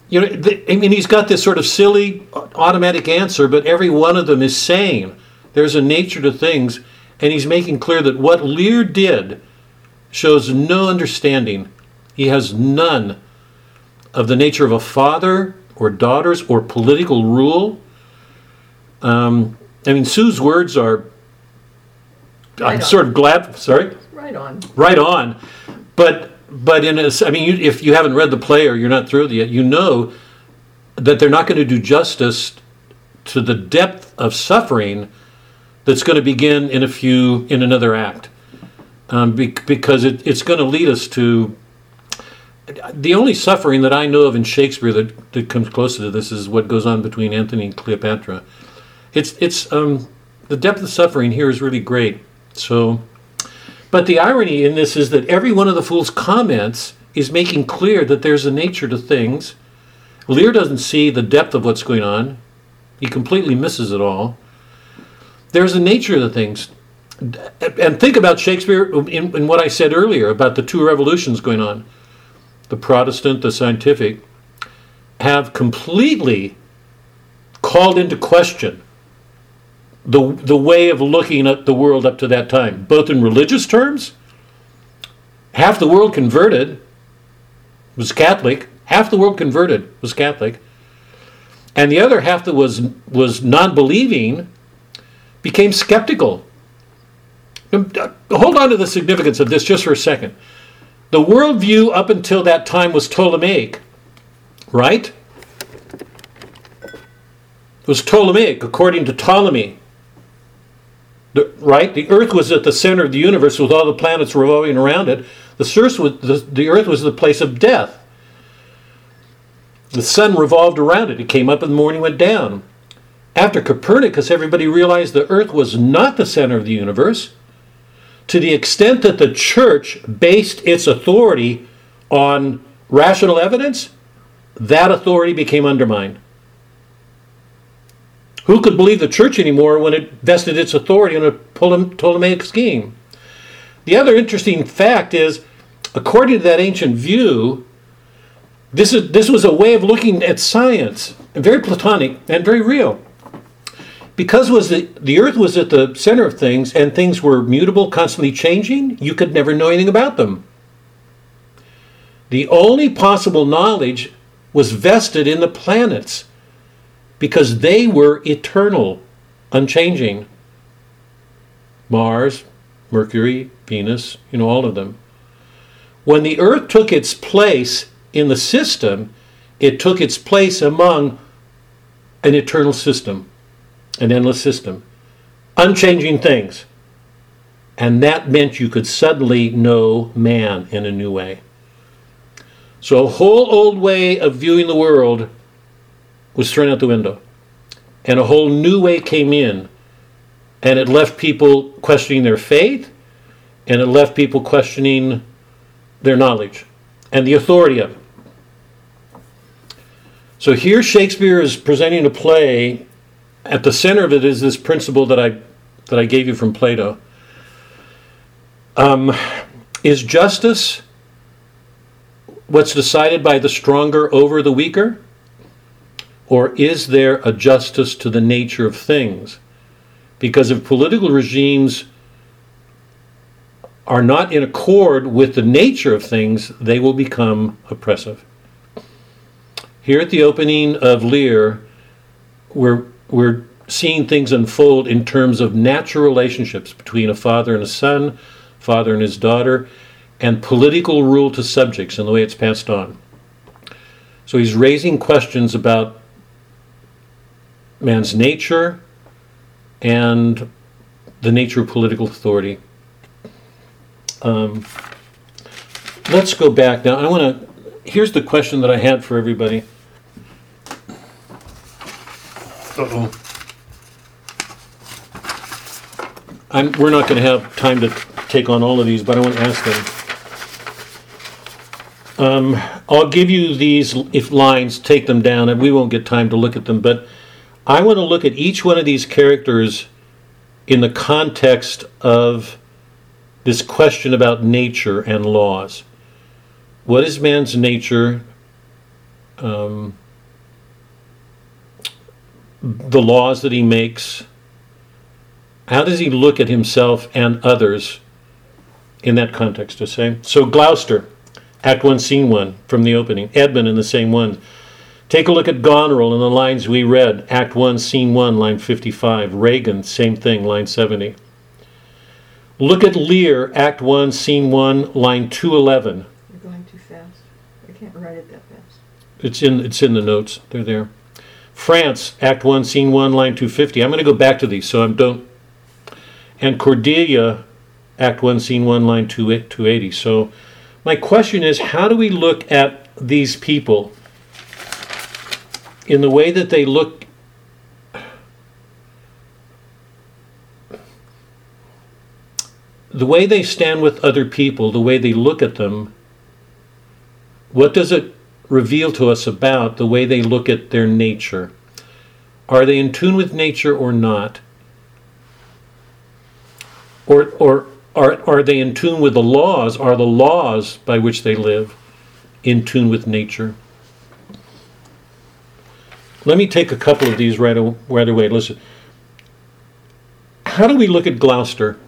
You know, the, I mean, he's got this sort of silly automatic answer, but every one of them is saying there's a nature to things, and he's making clear that what Lear did shows no understanding. He has none of the nature of a father or daughters or political rule. Um, I mean, Sue's words are. I'm on. sort of glad. Sorry Right on. right on. But but in a, I mean, you, if you haven't read the play or you're not through it yet, you know that they're not going to do justice to the depth of suffering that's going to begin in a few in another act, um, be, because it, it's going to lead us to. The only suffering that I know of in Shakespeare that, that comes closer to this is what goes on between Antony and Cleopatra. It's it's um, the depth of suffering here is really great. So, but the irony in this is that every one of the fool's comments is making clear that there's a nature to things. Lear doesn't see the depth of what's going on. He completely misses it all. There's a nature to things. And think about Shakespeare in, in what I said earlier about the two revolutions going on the Protestant, the scientific, have completely called into question the, the way of looking at the world up to that time, both in religious terms. Half the world converted was Catholic. Half the world converted was Catholic, and the other half that was was non-believing became skeptical. Hold on to the significance of this just for a second. The worldview up until that time was Ptolemaic, right? It was Ptolemaic, according to Ptolemy. The, right? The Earth was at the center of the universe with all the planets revolving around it. The, source was, the, the Earth was the place of death. The sun revolved around it. It came up in the morning, went down. After Copernicus, everybody realized the Earth was not the center of the universe. To the extent that the church based its authority on rational evidence, that authority became undermined. Who could believe the church anymore when it vested its authority in a Ptolemaic scheme? The other interesting fact is, according to that ancient view, this, is, this was a way of looking at science, very Platonic and very real. Because was the, the earth was at the center of things and things were mutable, constantly changing, you could never know anything about them. The only possible knowledge was vested in the planets because they were eternal, unchanging. Mars, Mercury, Venus, you know, all of them. When the Earth took its place in the system, it took its place among an eternal system, an endless system, unchanging things. And that meant you could suddenly know man in a new way. So a whole old way of viewing the world was thrown out the window. And a whole new way came in. And it left people questioning their faith, and it left people questioning their knowledge and the authority of it. So here Shakespeare is presenting a play. At the center of it is this principle that I that I gave you from Plato. Um, is justice what's decided by the stronger over the weaker? Or is there a justice to the nature of things? Because if political regimes are not in accord with the nature of things, they will become oppressive. Here at the opening of Lear, we're, we're seeing things unfold in terms of natural relationships between a father and a son, father and his daughter, and political rule to subjects and the way it's passed on. So he's raising questions about man's nature and the nature of political authority. Um, let's go back now. I want to. Here's the question that I had for everybody. Uh-oh. I'm, we're not going to have time to take on all of these, but I want to ask them. Um, I'll give you these if lines, take them down, and we won't get time to look at them. But I want to look at each one of these characters in the context of this question about nature and laws. What is man's nature? Um, the laws that he makes. How does he look at himself and others in that context to say? So, Gloucester, Act 1, Scene 1, from the opening. Edmund in the same one. Take a look at Goneril in the lines we read. Act 1, Scene 1, line 55. Regan, same thing, line 70. Look at Lear, Act 1, Scene 1, line 211. You're going too fast. I can't write it that fast. It's in, it's in the notes. They're there. France, Act 1, Scene 1, line 250. I'm going to go back to these, so I don't. And Cordelia, Act 1, Scene 1, line 280. So my question is how do we look at these people in the way that they look? The way they stand with other people, the way they look at them, what does it reveal to us about the way they look at their nature? Are they in tune with nature or not? Or, or are, are they in tune with the laws? Are the laws by which they live in tune with nature? Let me take a couple of these right, right away. Listen. How do we look at Gloucester?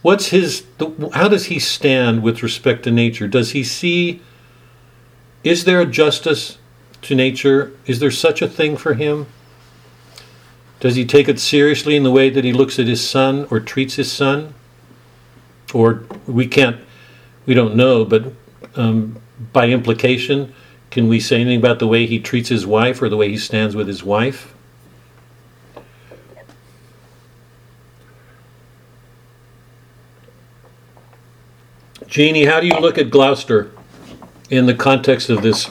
What's his, how does he stand with respect to nature? Does he see, is there a justice to nature? Is there such a thing for him? Does he take it seriously in the way that he looks at his son or treats his son? Or we can't, we don't know, but um, by implication, can we say anything about the way he treats his wife or the way he stands with his wife? Jeannie, how do you look at Gloucester in the context of this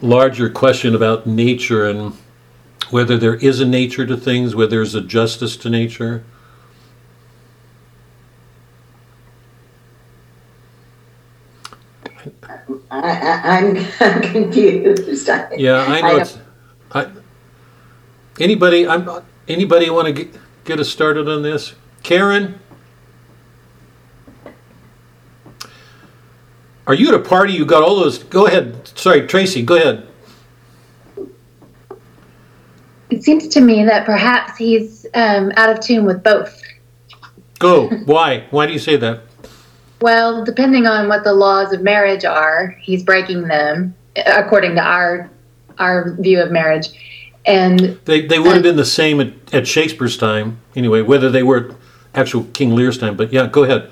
larger question about nature and whether there is a nature to things, whether there's a justice to nature? I, am confused. I, yeah, I know. I it's, I, anybody, I'm. Anybody want to get, get us started on this? Karen, are you at a party? You got all those. Go ahead. Sorry, Tracy. Go ahead. It seems to me that perhaps he's um, out of tune with both. Go. Why? Why do you say that? Well, depending on what the laws of marriage are, he's breaking them according to our our view of marriage. And they they would have been the same at, at Shakespeare's time anyway, whether they were actual King Lear's time. But yeah, go ahead.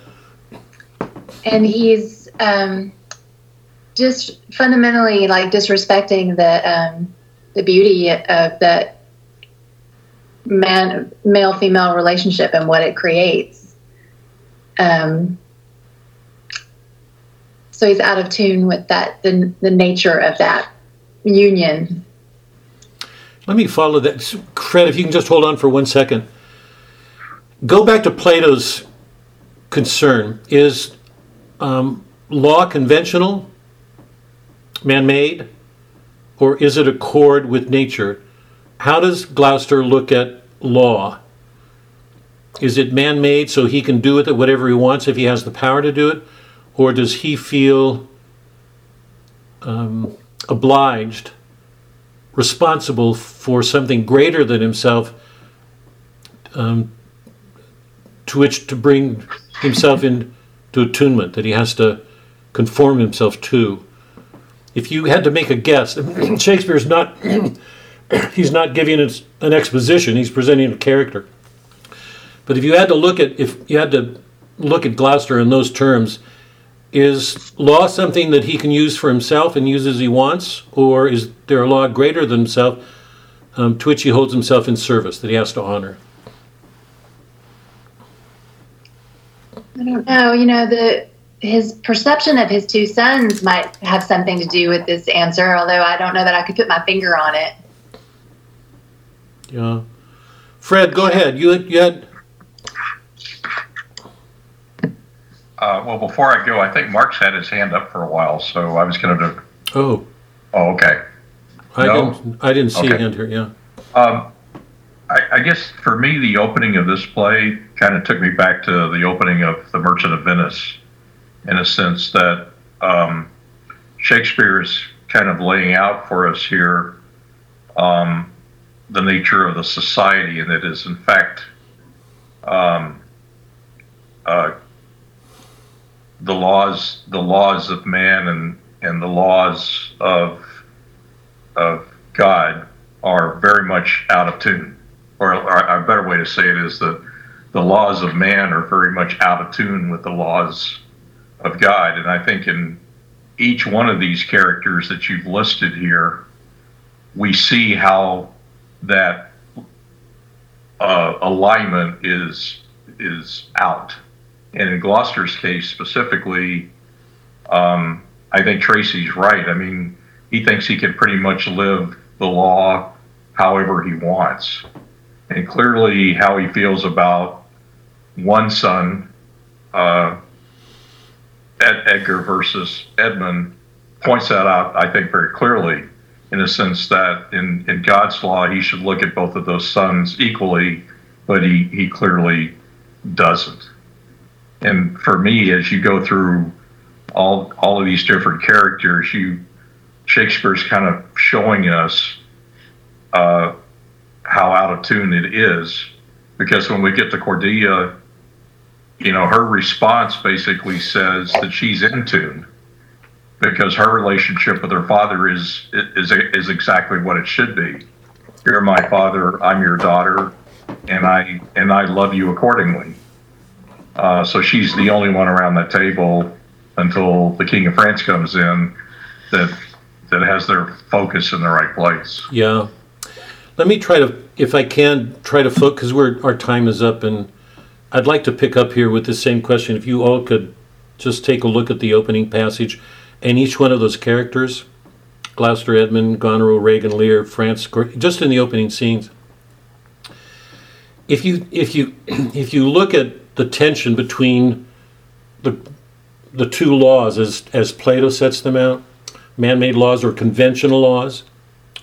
And he's um, just fundamentally like disrespecting the um, the beauty of that man male female relationship and what it creates Um, so he's out of tune with that the the nature of that union. Let me follow that. Fred, if you can just hold on for one second. Go back to Plato's concern. Is um, law conventional, man made, or is it accord with nature? How does Gloucester look at law? Is it man made so he can do with it whatever he wants if he has the power to do it? Or does he feel um, obliged, responsible for something greater than himself um, to which to bring himself into attunement, that he has to conform himself to? If you had to make a guess, Shakespeare's not. he's not giving us an exposition he's presenting a character but if you had to look at if you had to look at gloucester in those terms is law something that he can use for himself and use as he wants or is there a law greater than himself um, to which he holds himself in service that he has to honor I don't know. You know, the his perception of his two sons might have something to do with this answer, although I don't know that I could put my finger on it. yeah fred go ahead you, you had Uh, well, before I go, I think Mark's had his hand up for a while, so I was going to. oh Oh, okay. i No? didn't i didn't see Okay. hand here yeah Um, I, I guess for me, the opening of this play kind of took me back to the opening of The Merchant of Venice, in a sense that um, Shakespeare is kind of laying out for us here um, the nature of the society, and it is in fact um, uh, the laws, the laws of man, and and the laws of of God are very much out of tune. Or, or a better way to say it is that the laws of man are very much out of tune with the laws of God. And I think in each one of these characters that you've listed here, we see how that uh, alignment is is out. And in Gloucester's case specifically, um, I think Tracy's right. I mean, he thinks he can pretty much live the law however he wants. And clearly, how he feels about one son, uh, Ed, Edgar versus Edmund, points that out, I think, very clearly, in the sense that in, in God's law, he should look at both of those sons equally, but he, he clearly doesn't. And for me, as you go through all all of these different characters, you Shakespeare's kind of showing us uh, how out of tune it is, because when we get to Cordelia, you know, her response basically says that she's in tune, because her relationship with her father is is is exactly what it should be. You're my father, I'm your daughter, and I and I love you accordingly. Uh, so she's the only one around that table until the King of France comes in that that has their focus in the right place. Yeah. Let me try to, if I can, try to focus, because our time is up, and I'd like to pick up here with the same question. If you all could just take a look at the opening passage and each one of those characters, Gloucester, Edmund, Goneril, Regan, Lear, France, just in the opening scenes. If you, if you, if you look at the tension between the, the two laws as, as Plato sets them out, man-made laws or conventional laws,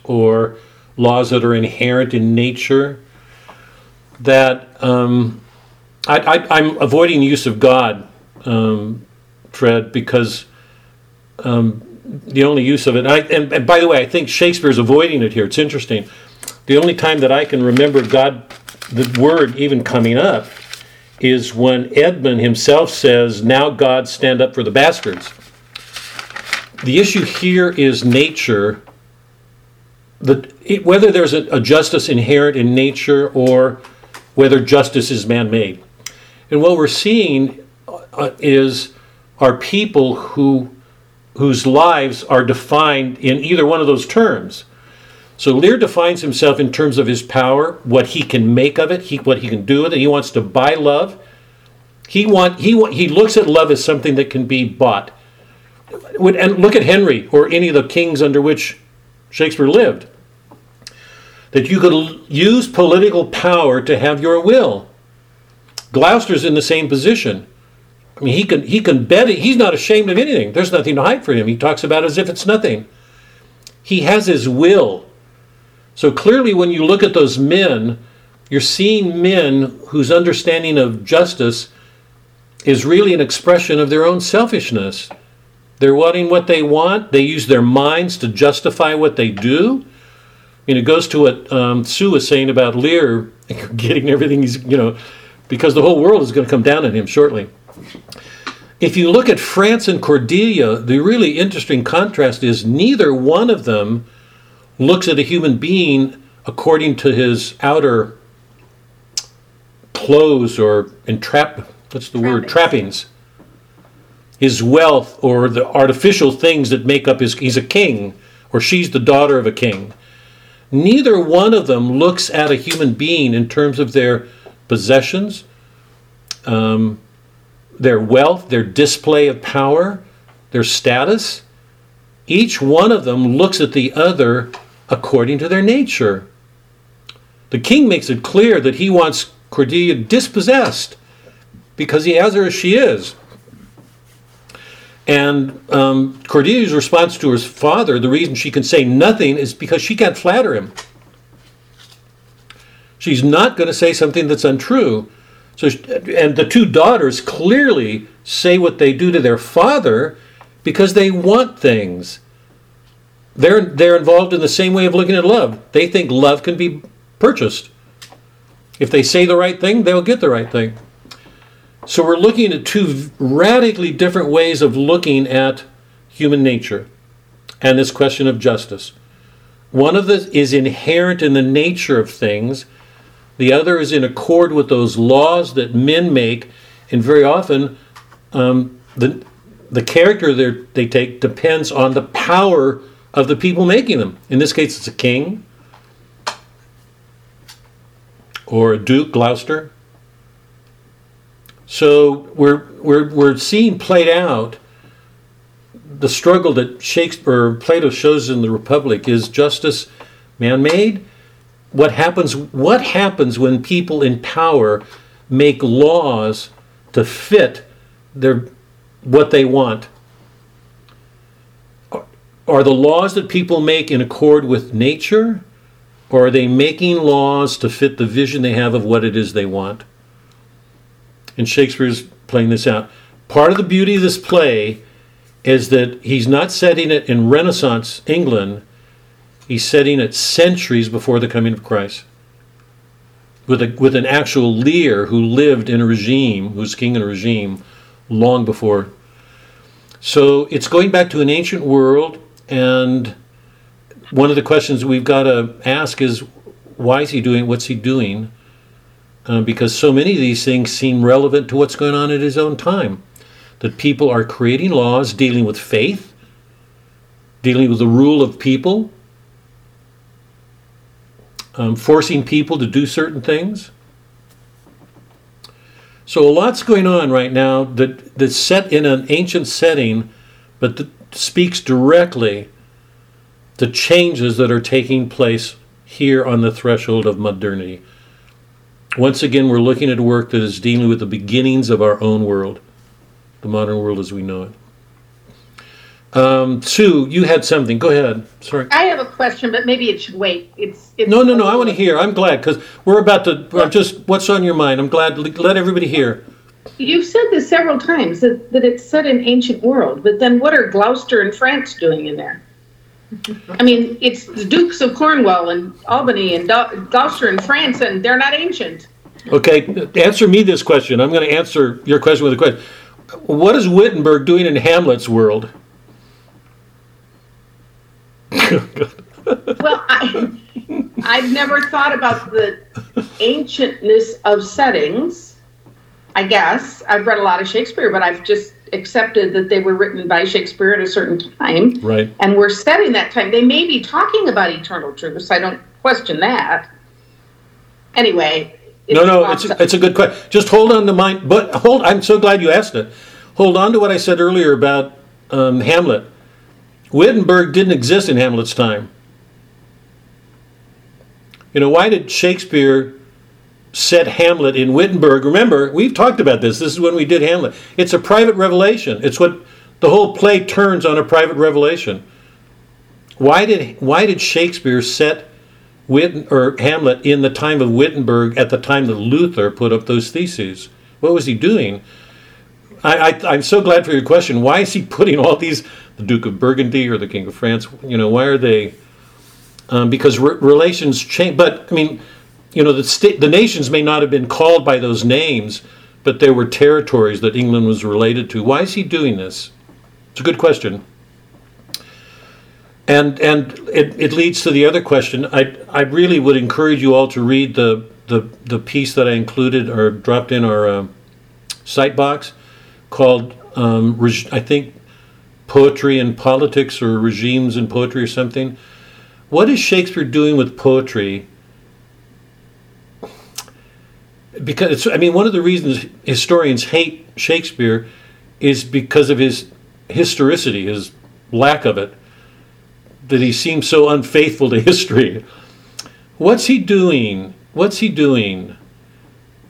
or laws that are inherent in nature, that um, I, I'm avoiding the use of God, um, Fred, because um, the only use of it, I, and, and by the way, I think Shakespeare's avoiding it here. It's interesting. The only time that I can remember God, the word even coming up, is when Edmund himself says, Now God stand up for the bastards. The issue here is nature the, it, whether there's a, a justice inherent in nature or whether justice is man-made. And what we're seeing uh, is are people who whose lives are defined in either one of those terms. So Lear defines himself in terms of his power, what he can make of it, he, what he can do with it. He wants to buy love. He want he he looks at love as something that can be bought. And look at Henry or any of the kings under which Shakespeare lived. That you could use political power to have your will. Gloucester's in the same position. I mean, he can he can bet it. He's not ashamed of anything. There's nothing to hide for him. He talks about it as if it's nothing. He has his will. So clearly, when you look at those men, you're seeing men whose understanding of justice is really an expression of their own selfishness. They're wanting what they want. They use their minds to justify what they do. Mean, it goes to what um, Sue was saying about Lear getting everything he's, you know, because the whole world is going to come down on him shortly. If you look at France and Cordelia, the really interesting contrast is neither one of them looks at a human being according to his outer clothes or entrap what's the word? Trappings. His wealth or the artificial things that make up his he's a king or she's the daughter of a king. Neither one of them looks at a human being in terms of their possessions um, their wealth their display of power their status. Each one of them looks at the other according to their nature the king makes it clear that he wants cordelia dispossessed because he has her as she is and um, Cordelia's response to her father, the reason she can say nothing is because she can't flatter him. She's not going to say something that's untrue. So, and the two daughters clearly say what they do to their father because they want things. They're they're involved in the same way of looking at love. They think love can be purchased. If they say the right thing, they'll get the right thing. So we're looking at two radically different ways of looking at human nature and this question of justice. One of the is inherent in the nature of things. The other is in accord with those laws that men make, and very often um, the the character they take depends on the power of the people making them. In this case, it's a king or a duke, Gloucester. So we're we're we're seeing played out the struggle that Shakespeare Plato shows in the Republic is justice man-made. What happens what happens when people in power make laws to fit their what they want? Are- the laws that people make in accord with nature or are they making laws to fit the vision they have of what it is they want? and Shakespeare's playing this out. Part of the beauty of this play is that he's not setting it in Renaissance England, he's setting it centuries before the coming of Christ. With, a, with an actual Lear who lived in a regime, who's king in a regime long before. So it's going back to an ancient world, and one of the questions we've got to ask is why is he doing what's he doing? uh, because so many of these things seem relevant to what's going on at his own time. That people are creating laws dealing with faith, dealing with the rule of people, um, forcing people to do certain things. So a lot's going on right now that, that's set in an ancient setting, but that speaks directly to changes that are taking place here on the threshold of modernity. Once again, we're looking at work that is dealing with the beginnings of our own world, the modern world as we know it. Um, Sue, you had something. Go ahead. Sorry. I have a question, but maybe it should wait. It's, it's No, no, no. I want to hear. I'm glad because we're about to. I'm just. What's on your mind? I'm glad. to Let everybody hear. You've said this several times that, that it's set in ancient world, but then what are Gloucester and France doing in there? I mean, it's the Dukes of Cornwall and Albany and Dou- Gloucester and France, and they're not ancient. Okay. Answer me this question. I'm going to answer your question with a question. What is Wittenberg doing in Hamlet's world? Well, I, I've never thought about the ancientness of settings. I guess I've read a lot of Shakespeare, but I've just accepted that they were written by Shakespeare at a certain time. Right. and we're setting that time. They may be talking about eternal truths. I don't question that. Anyway, No, no, it's, up. it's a good question. Just hold on to mine, but hold, I'm so glad you asked it. Hold on to what I said earlier about um, Hamlet. Wittenberg didn't exist in Hamlet's time. You know, why did Shakespeare set Hamlet in Wittenberg? Remember, we've talked about this. This is when we did Hamlet. It's a private revelation. It's what the whole play turns on a private revelation. Why did why did Shakespeare set Witten, or Hamlet in the time of Wittenberg at the time that Luther put up those theses? What was he doing? I, I, I'm so glad for your question. Why is he putting all these, the Duke of Burgundy or the King of France? You know, why are they? Um, because re- relations change. But I mean, you know, the the nations may not have been called by those names, but there were territories that England was related to. Why is he doing this? It's a good question. And and it, it leads to the other question. I I really would encourage you all to read the the, the piece that I included or dropped in our uh, site box called um, reg- I think poetry and politics or regimes and poetry or something. What is Shakespeare doing with poetry? Because it's, I mean, one of the reasons historians hate Shakespeare is because of his historicity, his lack of it that he seems so unfaithful to history. What's he doing? What's he doing?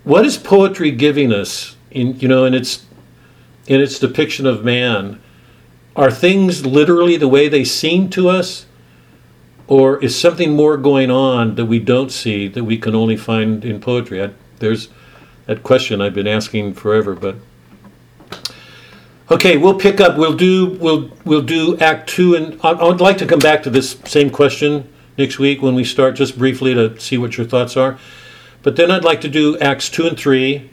What is poetry giving us in you know in its in its depiction of man? Are things literally the way they seem to us? Or is something more going on that we don't see that we can only find in poetry? I, there's that question I've been asking forever, but Okay, we'll pick up. We'll do. We'll we'll do Act Two, and I, I'd like to come back to this same question next week when we start, just briefly to see what your thoughts are. But then I'd like to do Acts Two and Three,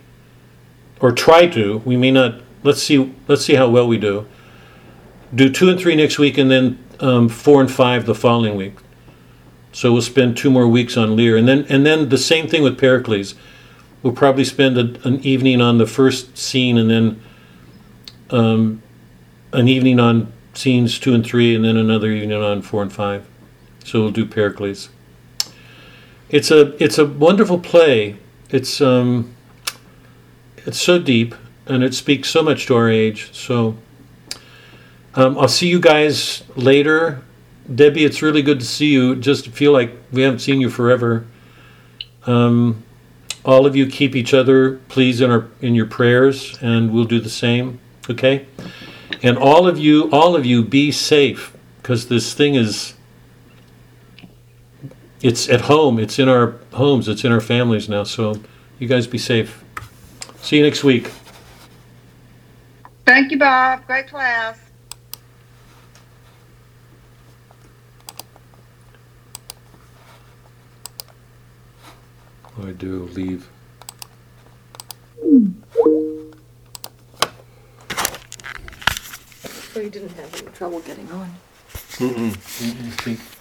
or try to. We may not. Let's see. Let's see how well we do. Do two and three next week, and then um, four and five the following week. So we'll spend two more weeks on Lear, and then and then the same thing with Pericles. We'll probably spend a, an evening on the first scene, and then um, an evening on scenes two and three, and then another evening on four and five. So we'll do Pericles. It's a it's a wonderful play. It's um, it's so deep, and it speaks so much to our age. So um, I'll see you guys later. Debbie, it's really good to see you. Just feel like we haven't seen you forever. Um, all of you keep each other, please, in our in your prayers, and we'll do the same. Okay, and all of you, all of you, be safe because this thing is. It's at home. It's in our homes. It's in our families now. So, you guys be safe. See you next week. Thank you, Bob. Great class. I do leave. So you didn't have any trouble getting on. Mm-mm. Mm-mm. See? Right there.